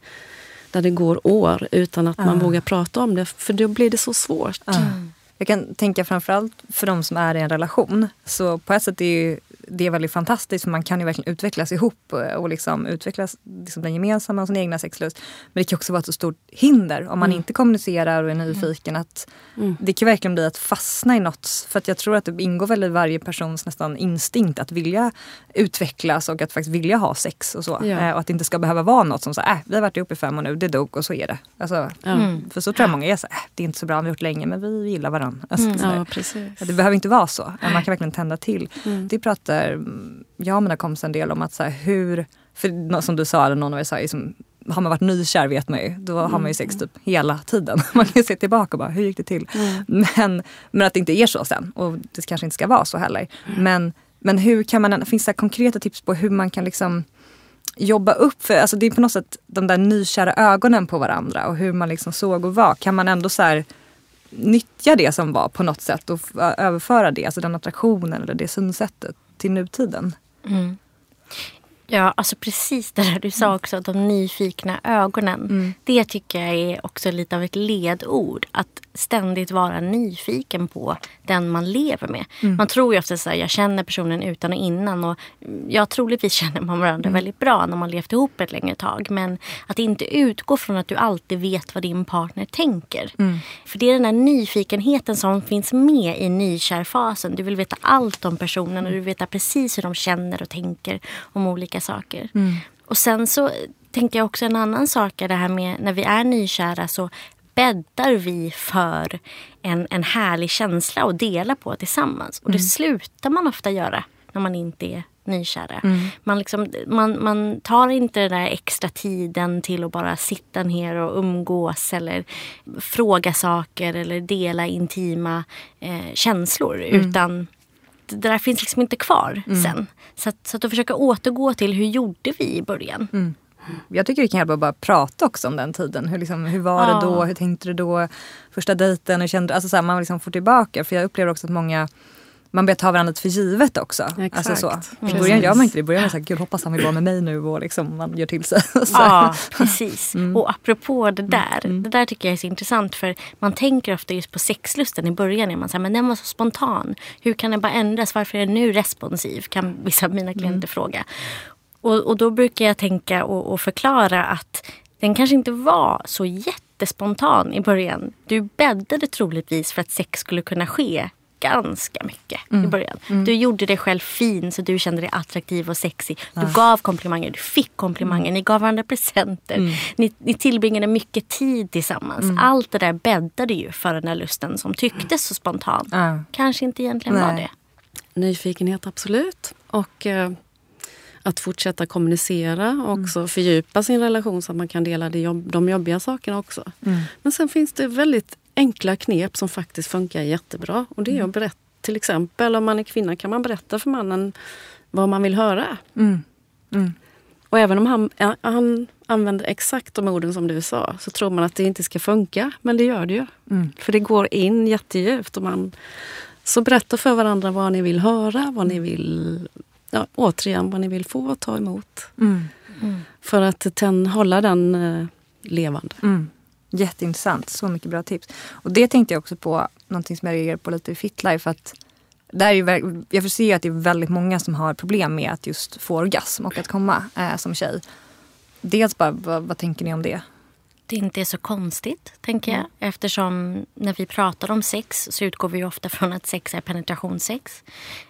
där det går år utan att man vågar prata om det. För då blir det så svårt. Mm. Jag kan tänka framförallt för de som är i en relation. Så på ett sätt är ju det är väldigt fantastiskt för man kan ju verkligen utvecklas ihop och liksom utvecklas liksom den gemensamma och sin egna sexlust. Men det kan också vara ett så stort hinder om man mm. inte kommunicerar och är nyfiken. Att mm. Det kan verkligen bli att fastna i något. För att jag tror att det ingår väl i varje persons nästan instinkt att vilja utvecklas och att faktiskt vilja ha sex och så. Ja. Eh, och att det inte ska behöva vara något som så äh, vi har varit ihop i fem år nu, det dog och så är det. Alltså, mm. För så tror jag många är så äh, det är inte så bra, vi har gjort länge men vi gillar varandra. Alltså, mm. ja. Det behöver inte vara så. Man kan verkligen tända till. Mm. Det pratar jag och mina kompisar en del om att så här, hur, för som du sa, eller någon av er sa, liksom, har man varit nykär vet man ju, då har man ju sex typ hela tiden. Man kan se tillbaka och bara, hur gick det till? Mm. Men, men att det inte är så sen och det kanske inte ska vara så heller. Mm. Men, men hur kan man, finns det konkreta tips på hur man kan liksom jobba upp för, alltså det är på något sätt de där nykära ögonen på varandra och hur man liksom såg och var. Kan man ändå så här, nyttja det som var på något sätt och överföra det, alltså den attraktionen eller det synsättet till nutiden? Mm. Ja, alltså precis det där du sa också, de nyfikna ögonen. Mm. Det tycker jag är också lite av ett ledord. Att ständigt vara nyfiken på den man lever med. Mm. Man tror ju ofta att jag känner personen utan och innan. Och ja, troligtvis känner man varandra mm. väldigt bra när man levt ihop ett längre tag. Men att inte utgå från att du alltid vet vad din partner tänker. Mm. För det är den där nyfikenheten som finns med i nykärfasen. Du vill veta allt om personen och du vill veta precis hur de känner och tänker om olika saker. Mm. Och sen så tänker jag också en annan sak är det här med när vi är nykära så bäddar vi för en, en härlig känsla att dela på tillsammans. Och det mm. slutar man ofta göra när man inte är nykära. Mm. Man, liksom, man, man tar inte den där extra tiden till att bara sitta ner och umgås eller fråga saker eller dela intima eh, känslor. Mm. Utan det där finns liksom inte kvar mm. sen. Så att, så att försöka återgå till hur gjorde vi i början. Mm. Jag tycker det kan hjälpa att bara prata också om den tiden. Hur, liksom, hur var det då? Hur tänkte du då? Första dejten? Hur kände, alltså så här, man liksom får tillbaka. För jag upplever också att många man börjar ta varandra för givet också. Exakt. Alltså så. I början gör man inte det. I början är man såhär, gud hoppas han vill vara med mig nu och liksom man gör till sig. ja, precis. Mm. Och apropå det där. Mm. Det där tycker jag är så intressant för man tänker ofta just på sexlusten i början. Är man såhär, men den var så spontan. Hur kan den bara ändras? Varför är den nu responsiv? Kan vissa av mina klienter mm. fråga. Och, och då brukar jag tänka och, och förklara att den kanske inte var så jättespontan i början. Du bäddade troligtvis för att sex skulle kunna ske ganska mycket mm. i början. Mm. Du gjorde dig själv fin så du kände dig attraktiv och sexig. Du ah. gav komplimanger, du fick komplimanger, mm. ni gav varandra presenter. Mm. Ni, ni tillbringade mycket tid tillsammans. Mm. Allt det där bäddade ju för den där lusten som tycktes så spontan. Ah. Kanske inte egentligen Nej. var det. Nyfikenhet absolut. Och eh, att fortsätta kommunicera och också mm. fördjupa sin relation så att man kan dela jobb, de jobbiga sakerna också. Mm. Men sen finns det väldigt enkla knep som faktiskt funkar jättebra. Och det är mm. att berätta, till exempel om man är kvinna kan man berätta för mannen vad man vill höra. Mm. Mm. Och även om han, han använder exakt de orden som du sa så tror man att det inte ska funka. Men det gör det ju. Mm. För det går in jättedjupt. Och man, så berätta för varandra vad ni vill höra, vad ni vill ja, återigen vad ni vill få och ta emot. Mm. Mm. För att ten, hålla den eh, levande. Jätteintressant, så mycket bra tips. Och det tänkte jag också på, någonting som jag reagerade på lite i Fitlife. Att där är ju, jag får se att det är väldigt många som har problem med att just få orgasm och att komma eh, som tjej. Dels bara, vad, vad tänker ni om det? Det inte är så konstigt, tänker jag. Mm. Eftersom när vi pratar om sex så utgår vi ofta från att sex är penetrationssex.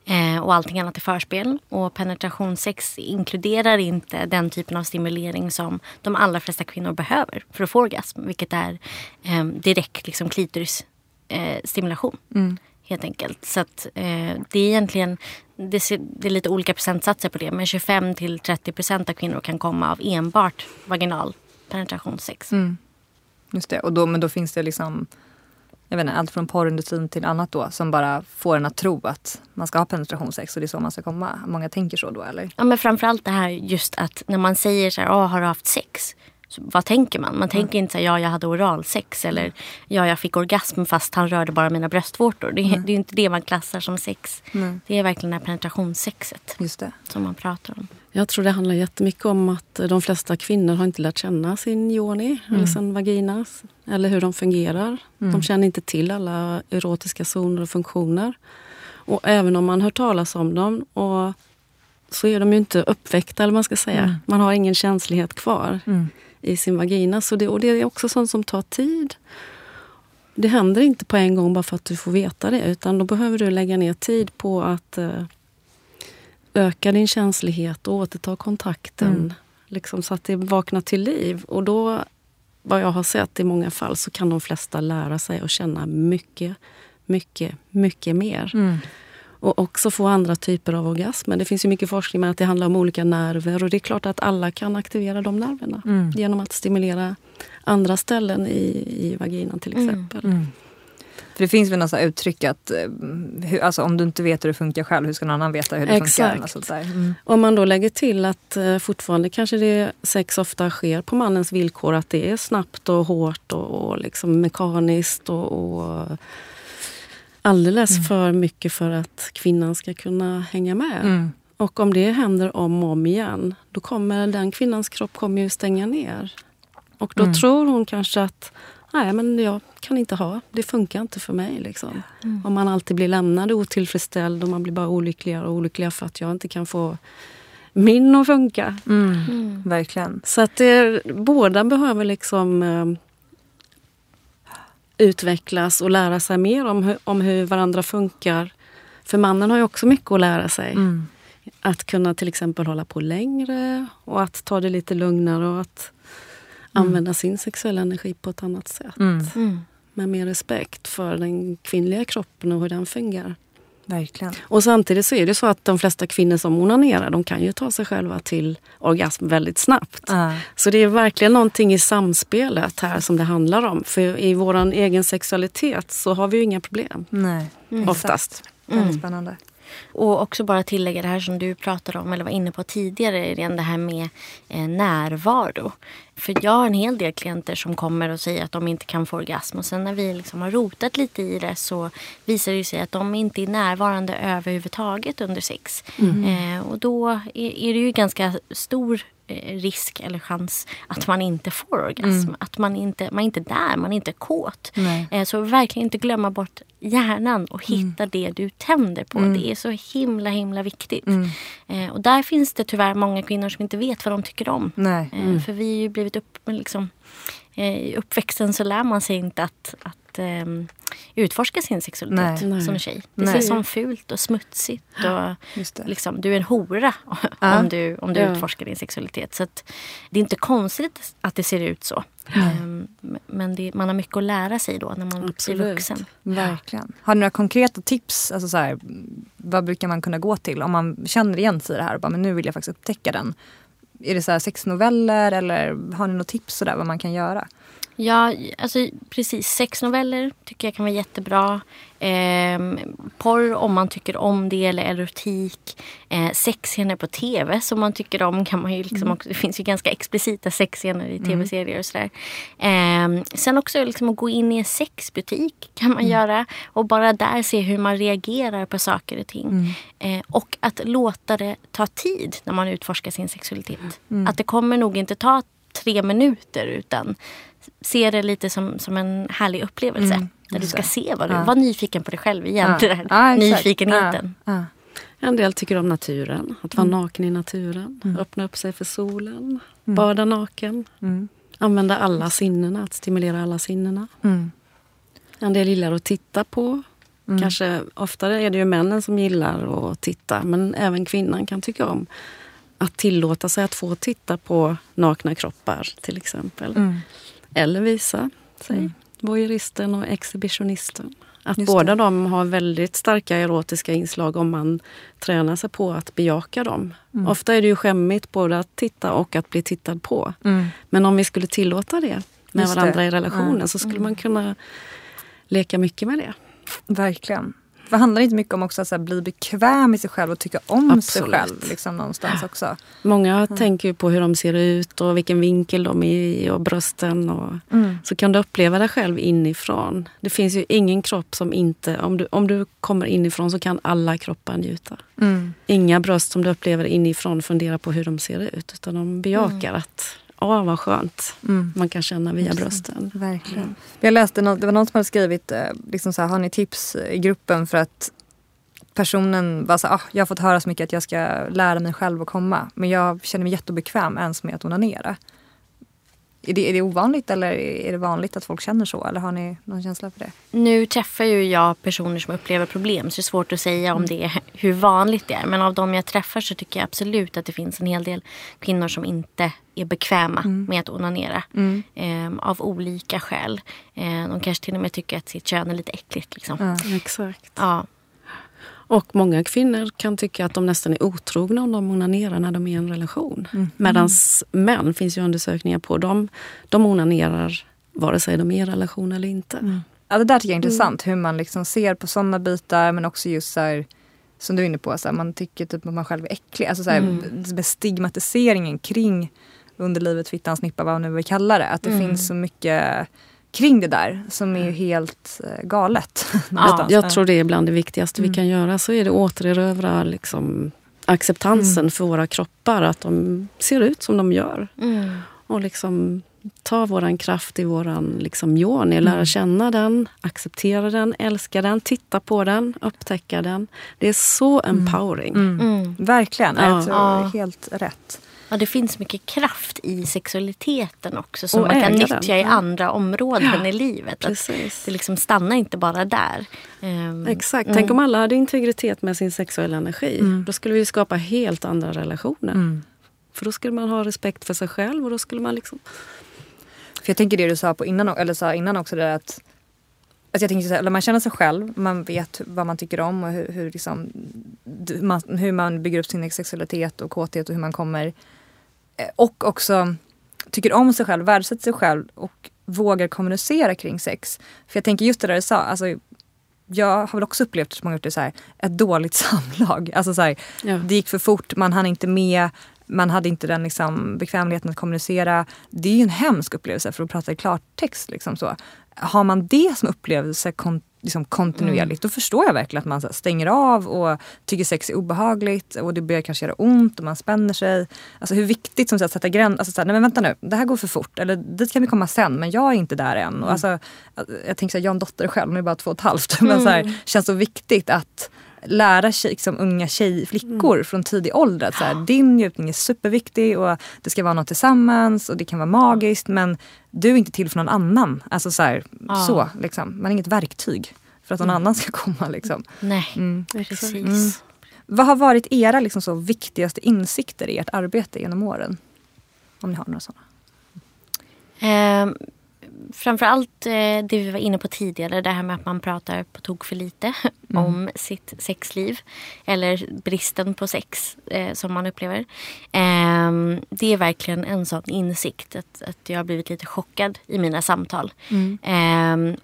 Eh, och allting annat är förspel. Och penetrationssex inkluderar inte den typen av stimulering som de allra flesta kvinnor behöver för att få orgasm. Vilket är eh, direkt liksom klitorisstimulation. Eh, mm. Helt enkelt. Så att, eh, det är egentligen det, är lite olika procentsatser på det. Men 25 till 30 procent av kvinnor kan komma av enbart vaginal penetrationssex. Mm. Just det, och då, men då finns det liksom jag vet inte, allt från porrindustrin till annat då som bara får en att tro att man ska ha penetrationssex och det är så man ska komma. Många tänker så då eller? Ja men framförallt det här just att när man säger så här, har du haft sex? Så vad tänker man? Man tänker mm. inte så här, ja jag hade oralsex eller ja jag fick orgasm fast han rörde bara mina bröstvårtor. Det, mm. det är inte det man klassar som sex. Mm. Det är verkligen det här penetrationssexet som man pratar om. Jag tror det handlar jättemycket om att de flesta kvinnor har inte lärt känna sin yoni mm. eller sin vagina. Eller hur de fungerar. Mm. De känner inte till alla erotiska zoner och funktioner. Och även om man hör talas om dem och så är de ju inte uppväckta eller man ska säga. Mm. Man har ingen känslighet kvar Mm. I sin vagina. Så det, och det är också sånt som tar tid. Det händer inte på en gång bara för att du får veta det utan då behöver du lägga ner tid på att eh, öka din känslighet och återta kontakten. Mm. Liksom, så att det vaknar till liv. Och då, vad jag har sett i många fall, så kan de flesta lära sig att känna mycket, mycket, mycket mer. Mm. Och också få andra typer av orgasmer. Det finns ju mycket forskning med att det handlar om olika nerver och det är klart att alla kan aktivera de nerverna Mm. genom att stimulera andra ställen i, i vaginan till Mm. exempel. Mm. För det finns väl något uttryck att eh, hur, alltså, om du inte vet hur det funkar själv, hur ska någon annan veta hur det funkar? Exakt. Eller sånt där. Mm. Om man då lägger till att eh, fortfarande kanske det sex ofta sker på mannens villkor, att det är snabbt och hårt och, och liksom mekaniskt och, och alldeles Mm. för mycket för att kvinnan ska kunna hänga med. Mm. Och om det händer om och om igen, då kommer den kvinnans kropp kommer ju stänga ner. Och då Mm. tror hon kanske att nej men jag kan inte ha, det funkar inte för mig. Liksom. Om man alltid blir lämnad och otillfredsställd och man blir bara olyckligare och olyckligare för att jag inte kan få min att funka. Mm. Mm. Verkligen. Så att det, båda behöver liksom eh, utvecklas och lära sig mer om hur, om hur varandra funkar. För mannen har ju också mycket att lära sig. Mm. Att kunna till exempel hålla på längre och att ta det lite lugnare och att använda sin sexuella energi på ett annat sätt. Mm. Mm. Med mer respekt för den kvinnliga kroppen och hur den fungerar. Verkligen. Och samtidigt så är det så att de flesta kvinnor som onanerar de kan ju ta sig själva till orgasm väldigt snabbt. Ja. Så det är verkligen någonting i samspelet här som det handlar om. För i vår egen sexualitet så har vi ju inga problem. Nej. Mm. Oftast. Väldigt Mm. spännande. Och också bara tillägga det här som du pratade om eller var inne på tidigare. Det här med eh, närvaro. För jag har en hel del klienter som kommer och säger att de inte kan få orgasm. Och sen när vi liksom har rotat lite i det så visar det sig att de inte är närvarande överhuvudtaget under sex. Eh, och då är, är det ju ganska stor eh, risk eller chans att man inte får orgasm. Att man inte man är inte där, man är inte kåt. Nej. Så verkligen inte glömma bort hjärnan och hitta det du tänder på. Det är så himla himla viktigt. Mm. Eh, Och där finns det tyvärr många kvinnor som inte vet vad de tycker om. Eh, För vi har ju blivit upp, liksom, eh, i uppväxten så lär man sig inte att, att ehm, utforska sin sexualitet Nej. som tjej. Det Nej. ses som fult och smutsigt. Och, det. liksom, du är en hora om du, om du Ja. utforskar din sexualitet. Så att, det är inte konstigt att det ser ut så. Ehm, Men det, man har mycket att lära sig då när man blir Absolut. vuxen. Verkligen. Har du några konkreta tips? Alltså så här, vad brukar man kunna gå till om man känner igen sig i det här och bara, men nu vill jag faktiskt upptäcka den? Är det så sexnoveller eller har ni något tips sådär vad man kan göra? Ja, alltså precis. Sexnoveller tycker jag kan vara jättebra. Ehm, porr om man tycker om det eller erotik. Eh, sexscener på tv som man tycker om kan man ju liksom också, Det finns ju ganska explicita sexscener i tv-serier och sådär. Ehm, sen också liksom att gå in i en sexbutik kan man göra och bara där se hur man reagerar på saker och ting. Eh, och att låta det ta tid när man utforskar sin sexualitet. Att det kommer nog inte ta tre minuter utan se det lite som, som en härlig upplevelse. Mm, där du ska se vad du, Ja. var nyfiken på dig själv igen. Ja. Där Ja, nyfikenheten. Ja. Ja. En del tycker om naturen, att vara Mm. naken i naturen. Öppna upp sig för solen, bada naken. Mm. Använda alla sinnena, att stimulera alla sinnena. Mm. En del gillar att titta på. Mm. Kanske oftare är det ju männen som gillar att titta men även kvinnan kan tycka om att tillåta sig att få titta på nakna kroppar till exempel. Mm. Eller visa sig. Mm. Voyeuristen och exhibitionisten. Att Just båda det. de har väldigt starka erotiska inslag om man tränar sig på att bejaka dem. Mm. Ofta är det ju skämmigt både att titta och att bli tittad på. Mm. Men om vi skulle tillåta det med Just det. varandra i relationen Ja. så skulle man kunna leka mycket med det. Verkligen. För handlar det inte mycket om också att så här, bli bekväm i sig själv och tycka om sig Absolut. själv liksom, någonstans också? Många tänker ju på hur de ser ut och vilken vinkel de är i och brösten. Och, Mm. så kan du uppleva dig själv inifrån. Det finns ju ingen kropp som inte... Om du, om du kommer inifrån så kan alla kroppar njuta. Mm. Inga bröst som du upplever inifrån funderar på hur de ser ut. Utan de bejakar att, åh vad skönt Mm. man kan känna via brösten. Verkligen. Jag läste något, det var någon som hade skrivit, eh, liksom så här, har ni tips i gruppen för att personen bara så ah, jag har fått höra så mycket att jag ska lära mig själv att komma. Men jag känner mig jätteobekväm ens med att onanera. Är det, är det ovanligt eller är det vanligt att folk känner så? Eller har ni någon känsla för det? Nu träffar ju jag personer som upplever problem så det är svårt att säga om det är, hur vanligt det är. Men av de jag träffar så tycker jag absolut att det finns en hel del kvinnor som inte är bekväma mm. med att onanera. Mm. Eh, av olika skäl. Eh, de kanske till och med tycker att sitt kön är lite äckligt. Liksom. Ja, exakt. Ja. Och många kvinnor kan tycka att de nästan är otrogna om de onanerar när de är i en relation. Mm. Medan män finns ju undersökningar på, de, de onanerar vare sig de är i en relation eller inte. Mm. Ja, det där tycker jag är intressant, hur man liksom ser på sådana bitar men också just så här, som du är inne på, så här, man tycker typ att man själv är äcklig. Alltså så här, mm. stigmatiseringen kring underlivet, fittan, snippa, vad man nu vill kalla det. Att det mm. finns så mycket kring det där som är ju helt eh, galet. Ja, jag tror det är bland det viktigaste mm. vi kan göra. Så är det återerövra liksom, acceptansen mm. för våra kroppar. Att de ser ut som de gör. Mm. Och liksom ta våran kraft i våran liksom, yoni, lära mm. känna den, acceptera den, älska den, titta på den, upptäcka den. Det är så mm. empowering. Mm. Verkligen, ja. jag tror helt rätt. Ja, det finns mycket kraft i sexualiteten också som och man kan nyttja den. i andra områden ja, i livet. Att det liksom stannar inte bara där. Um, Exakt. Mm. Tänk om alla hade integritet med sin sexuella energi. Mm. Då skulle vi skapa helt andra relationer. Mm. För då skulle man ha respekt för sig själv och då skulle man liksom... För jag tänker det du sa, på innan, eller sa innan också, det att Alltså jag tänker så här, man känner sig själv, man vet vad man tycker om och hur, hur, liksom, man, hur man bygger upp sin sexualitet och kåthet och hur man kommer Eh, och också tycker om sig själv, värdesätter sig själv och vågar kommunicera kring sex. För jag tänker just det där du sa, alltså, jag har väl också upplevt som många gjort det så här, ett dåligt samlag. Alltså så här, ja. Det gick för fort, man hann inte med, man hade inte den liksom, bekvämligheten att kommunicera. Det är ju en hemsk upplevelse för att prata i klartext. Liksom så. Har man det som upplevelse liksom kontinuerligt, mm. då förstår jag verkligen att man så stänger av och tycker sex är obehagligt och det börjar kanske göra ont och man spänner sig. Alltså hur viktigt som att sätta gränser. Alltså, nej men vänta nu, det här går för fort. Eller dit kan vi komma sen men jag är inte där än. Mm. Och alltså, jag tänker så här, jag har en dotter själv, hon är bara två och ett halvt. Mm. Men så här, mm. känns så viktigt att lära sig, liksom, unga tjej, flickor mm. från tidig ålder att så här, din njutning är superviktig och det ska vara något tillsammans och det kan vara magiskt men du är inte till för någon annan. Alltså så, här, ah. så liksom. Man är inget verktyg för att någon mm. annan ska komma. Liksom. Nej, mm. precis. Mm. Vad har varit era liksom, så viktigaste insikter i ert arbete genom åren? Om ni har några sådana. Um framförallt eh, det vi var inne på tidigare, det här med att man pratar på tok för lite mm. om sitt sexliv. Eller bristen på sex eh, som man upplever. Eh, det är verkligen en sån insikt att, att jag har blivit lite chockad i mina samtal. Mm.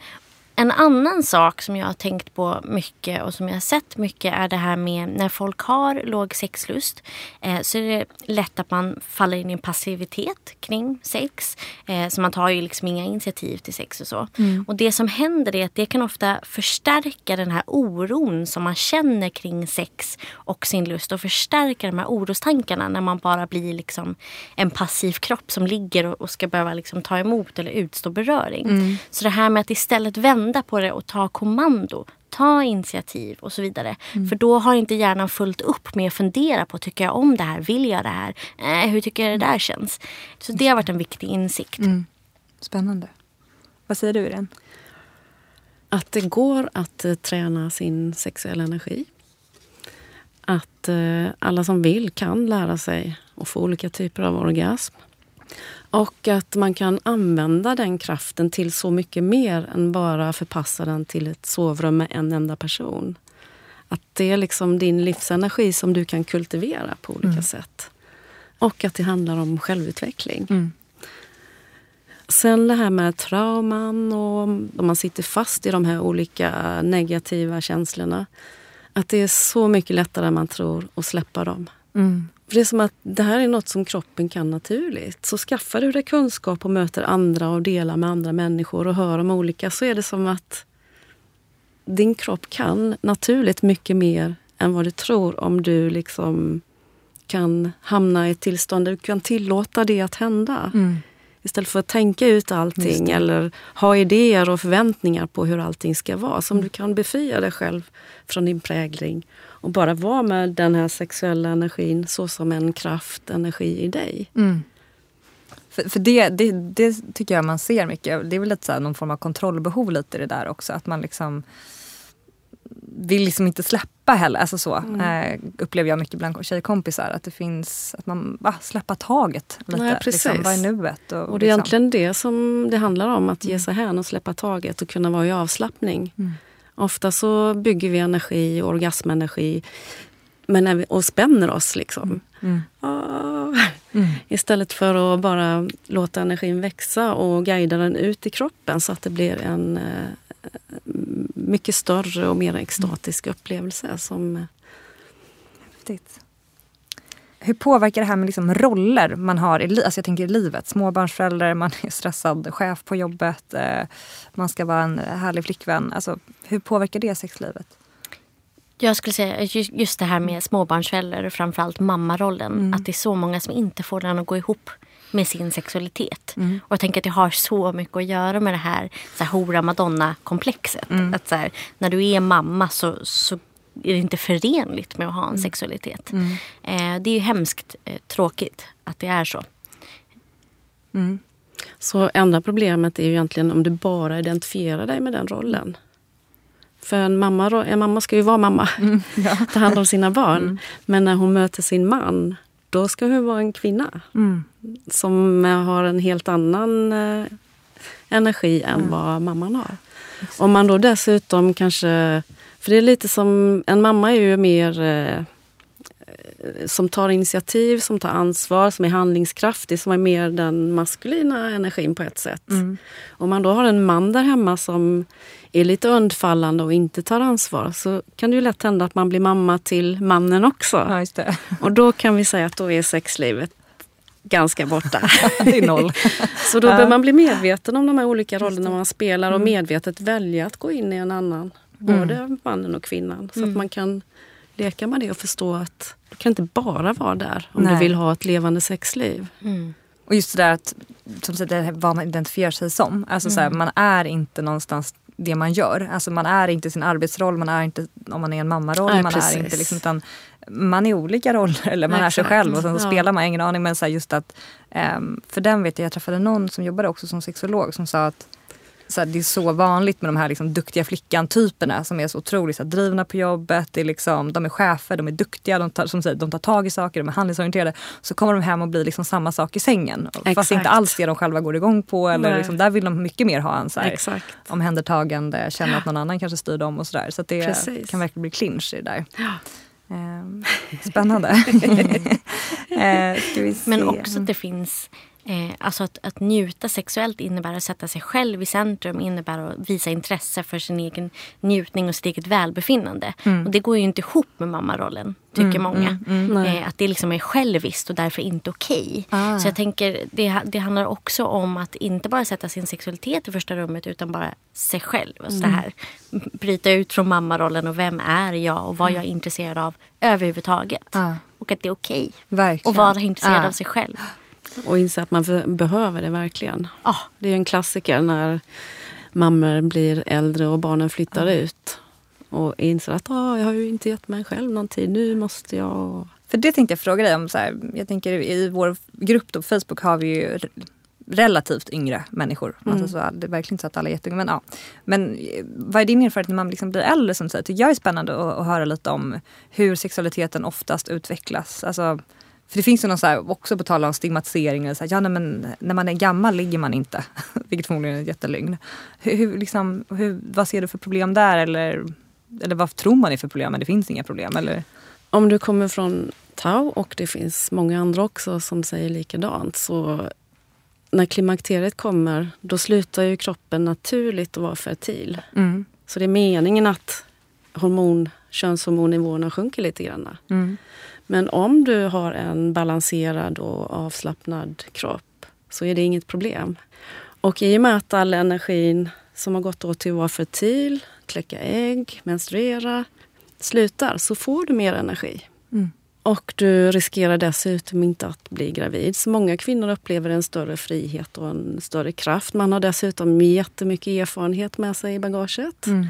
En annan sak som jag har tänkt på mycket och som jag har sett mycket är det här med när folk har låg sexlust eh, så är det lätt att man faller in i en passivitet kring sex. Eh, så man tar ju liksom inga initiativ till sex och så. Mm. Och det som händer är att det kan ofta förstärka den här oron som man känner kring sex och sin lust och förstärka de här orostankarna när man bara blir liksom en passiv kropp som ligger och, och ska behöva liksom ta emot eller utstå beröring. Mm. Så det här med att istället vända vända på det och ta kommando. Ta initiativ och så vidare. Mm. För då har inte hjärnan fullt upp med att fundera på, tycker jag om det här? Vill jag det här? Eh, hur tycker jag det där känns? Så det har varit en viktig insikt. Mm. Spännande. Vad säger du Irene? Att det går att uh, träna sin sexuella energi. Att uh, alla som vill kan lära sig att få olika typer av orgasm. Och att man kan använda den kraften till så mycket mer än bara förpassa den till ett sovrum med en enda person. Att det är liksom din livsenergi som du kan kultivera på olika mm. sätt. Och att det handlar om självutveckling. Mm. Sen det här med trauman och om man sitter fast i de här olika negativa känslorna. Att det är så mycket lättare än man tror att släppa dem. Mm. För det är som att det här är något som kroppen kan naturligt. Så skaffar du dig kunskap och möter andra och delar med andra människor och hör om olika så är det som att din kropp kan naturligt mycket mer än vad du tror om du liksom kan hamna i ett tillstånd där du kan tillåta det att hända. Mm. Istället för att tänka ut allting eller ha idéer och förväntningar på hur allting ska vara. Så om du kan befria dig själv från din prägling och bara vara med den här sexuella energin så som en kraft, energi i dig. Mm. För, för det, det, det, tycker jag man ser mycket. Det är väl lite så någon form av kontrollbehov lite i det där också. Att man liksom vill liksom inte släppa heller. Alltså så mm. eh, upplever jag mycket bland tjejkompisar. Att det finns, att man va, släppa taget lite. Nej, precis. Liksom, vad är nuet? Och, och det är liksom. egentligen det som det handlar om. Att ge mm. sig hän och släppa taget och kunna vara i avslappning. Mm. Ofta så bygger vi energi, orgasmenergi men och spänner oss. liksom. Mm. Ah. Mm. Istället för att bara låta energin växa och guida den ut i kroppen så att det blir en eh, mycket större och mer extatisk upplevelse. Som... Häftigt. Hur påverkar det här med liksom roller man har i, alltså jag tänker i livet? Småbarnsförälder, man är stressad chef på jobbet, eh, man ska vara en härlig flickvän. Alltså, hur påverkar det sexlivet? Jag skulle säga just det här med småbarnsförälder och framförallt mammarollen. Mm. Att det är så många som inte får den att gå ihop med sin sexualitet. Mm. Och jag tänker att det har så mycket att göra med det här, så här hora madonna komplexet. Mm. Att så här, när du är mamma så, så är det inte förenligt med att ha en mm. sexualitet. Mm. Eh, det är ju hemskt eh, tråkigt att det är så. Mm. Så enda problemet är ju egentligen om du bara identifierar dig med den rollen. För en mamma, en mamma ska ju vara mamma, mm, ja. ta hand om sina barn. Mm. Men när hon möter sin man, då ska hon vara en kvinna. Mm. Som har en helt annan eh, energi än mm. vad mamman har. Exakt. Om man då dessutom kanske... För det är lite som, en mamma är ju mer eh, som tar initiativ, som tar ansvar, som är handlingskraftig, som är mer den maskulina energin på ett sätt. Mm. Om man då har en man där hemma som är lite undfallande och inte tar ansvar så kan det ju lätt hända att man blir mamma till mannen också. Ja, och då kan vi säga att då är sexlivet ganska borta. det är noll. så då bör man bli medveten om de här olika rollerna man spelar och mm. medvetet välja att gå in i en annan. Både mm. mannen och kvinnan. Så mm. att man kan leka med det och förstå att du kan inte bara vara där om Nej. du vill ha ett levande sexliv. Mm. Och just det där att, som sagt, vad man identifierar sig som. Alltså mm. så här, man är inte någonstans det man gör. Alltså man är inte sin arbetsroll, man är inte om man är en mammaroll. Nej, man är inte liksom, utan man är olika roller eller man Nej, är sig själv och sen så ja. spelar man, ingen aning. Men så just att, um, för den vet jag, jag träffade någon som jobbade också som sexolog som sa att så här, det är så vanligt med de här liksom, duktiga flickan-typerna som är så otroligt så här, drivna på jobbet. Det är liksom, de är chefer, de är duktiga, de tar, som säger, de tar tag i saker, de är handlingsorienterade. Så kommer de hem och blir liksom samma sak i sängen. Exakt. Fast inte alls det de själva går igång på. Eller liksom, där vill de mycket mer ha en så här, omhändertagande, känna att någon annan kanske styr dem och sådär. Så, det Precis. kan verkligen bli clinch i det där. Ja. Ehm, spännande. eh, Men också att det finns Eh, alltså att, att njuta sexuellt innebär att sätta sig själv i centrum, innebär att visa intresse för sin egen njutning och sitt eget välbefinnande. Mm. Och det går ju inte ihop med mammarollen, tycker mm, många. Mm, mm. eh, att det liksom är själviskt och därför inte okej. Okay. Ah. Så jag tänker, det, det handlar också om att inte bara sätta sin sexualitet i första rummet utan bara sig själv. Alltså det här, bryta ut från mammarollen och vem är jag och vad jag är intresserad av överhuvudtaget. Ah. Och att det är okej okay. att vara intresserad ah. av sig själv. Och inse att man behöver det verkligen. Ah, det är en klassiker när mammor blir äldre och barnen flyttar mm. ut. Och inser att ah, jag har ju inte gett mig själv någon tid, nu måste jag... För det tänkte jag fråga dig om. Så här, jag tänker i vår grupp på Facebook har vi ju relativt yngre människor. Mm. Alltså så, det är verkligen inte så att alla är jätteunga. Men, ja. men vad är din erfarenhet när man liksom blir äldre? Som säger, tycker jag är spännande att, att höra lite om hur sexualiteten oftast utvecklas. Alltså, för det finns ju någon så här, också på tal om stigmatisering. Så här, ja, nej, men när man är gammal ligger man inte. Vilket förmodligen är ett jättelygn. Hur, hur, liksom, hur, vad ser du för problem där? Eller, eller vad tror man är för problem? Men det finns inga problem? Eller? Om du kommer från Tau och det finns många andra också som säger likadant. Så när klimakteriet kommer då slutar ju kroppen naturligt att vara fertil. Mm. Så det är meningen att hormon, könshormonnivåerna sjunker lite grann. Mm. Men om du har en balanserad och avslappnad kropp så är det inget problem. Och i och med att all energin som har gått åt till att vara fertil, kläcka ägg, menstruera slutar så får du mer energi. Mm. Och du riskerar dessutom inte att bli gravid. Så många kvinnor upplever en större frihet och en större kraft. Man har dessutom jättemycket erfarenhet med sig i bagaget. Mm.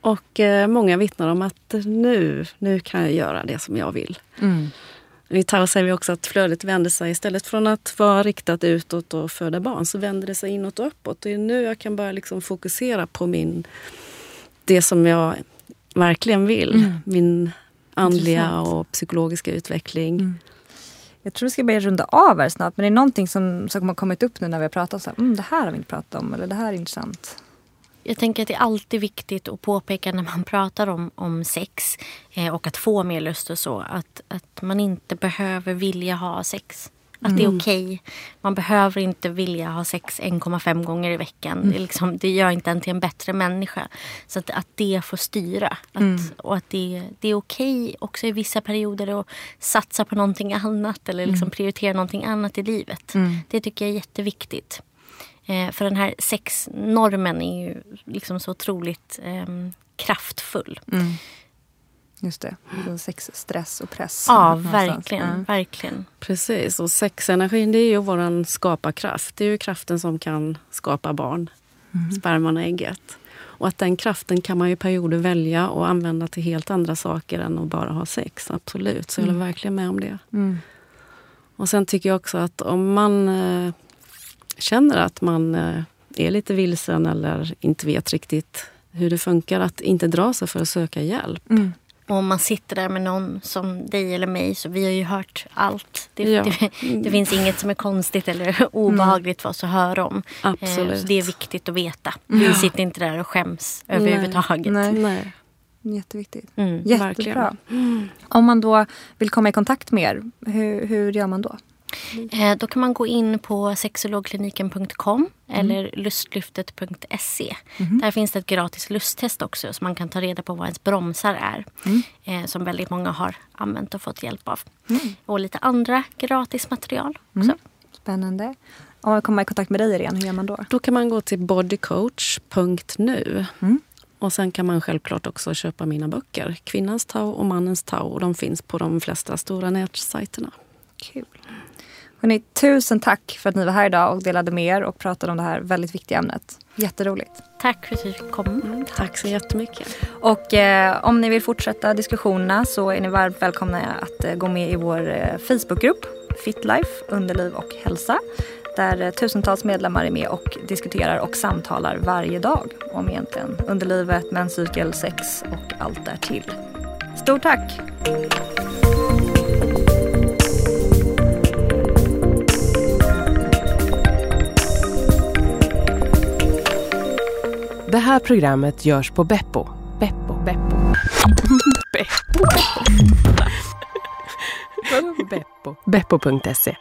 Och eh, många vittnar om att nu, nu kan jag göra det som jag vill. Mm. I Tao säger vi också att flödet vänder sig istället från att vara riktat utåt och föda barn så vänder det sig inåt och uppåt. Det är nu jag kan börja liksom fokusera på min, det som jag verkligen vill. Mm. Min andliga Intressant. och psykologiska utveckling. Mm. Jag tror vi ska börja runda av här snart. Men det är någonting som, som har kommit upp nu när vi har pratat. Så här, mm, det här har vi inte pratat om. Eller det här är intressant. Jag tänker att det är alltid viktigt att påpeka när man pratar om, om sex eh, och att få mer lust och så. Att, att man inte behöver vilja ha sex. Att det är okej. Man behöver inte vilja ha sex 1,5 gånger i veckan. Det, är liksom, det gör inte en till en bättre människa. Så att, att det får styra. Att, Och att det, det är okej också i vissa perioder att satsa på någonting annat. Eller liksom prioritera någonting annat i livet. Det tycker jag är jätteviktigt. Eh, för den här sexnormen är ju liksom så otroligt ehm, kraftfull. Just det. Så Sex, stress och press. Ja, verkligen. Ja. verkligen. Precis, och sexenergin det är ju vår skaparkraft. Det är ju kraften som kan skapa barn, sperman och ägget. Och att den kraften kan man ju i perioder välja och använda till helt andra saker än att bara ha sex. Absolut, så jag håller verkligen med om det. Mm. Och sen tycker jag också att om man eh, känner att man eh, är lite vilsen eller inte vet riktigt hur det funkar, att inte dra sig för att söka hjälp. Mm. Och om man sitter där med någon som dig eller mig så vi har ju hört allt. Det, Ja. det, det finns inget som är konstigt eller obehagligt för oss att höra om. Eh, Absolut. Så det är viktigt att veta. Vi sitter inte där och skäms överhuvudtaget. Nej. Nej. Jätteviktigt. Mm. Jättebra. Om man då vill komma i kontakt med er, hur, hur gör man då? Eh, Då kan man gå in på sexologkliniken.com eller lustlyftet.se. Där finns det ett gratis lusttest också så man kan ta reda på vad ens bromsar är. Eh, Som väldigt många har använt och fått hjälp av. Och lite andra gratis material också. Spännande. Om man komma i kontakt med dig Irene, hur gör man då? Då kan man gå till bodycoach.nu. Mm. Och sen kan man självklart också köpa mina böcker. Kvinnans Tao och Mannens Tao. Och de finns på de flesta stora nätsajterna. Kul. Hörrni, tusen tack för att ni var här idag och delade med er och pratade om det här väldigt viktiga ämnet. Jätteroligt. Tack för att du kom. Tack så jättemycket. Och eh, om ni vill fortsätta diskussionerna så är ni varmt välkomna att eh, gå med i vår eh, Facebookgrupp Fitlife, underliv och hälsa. Där eh, tusentals medlemmar är med och diskuterar och samtalar varje dag om egentligen underlivet, menscykel, sex och allt därtill. Stort tack! Det här programmet görs på Beppo. Beppo. Beppo. Beppo. Beppo. Beppo.se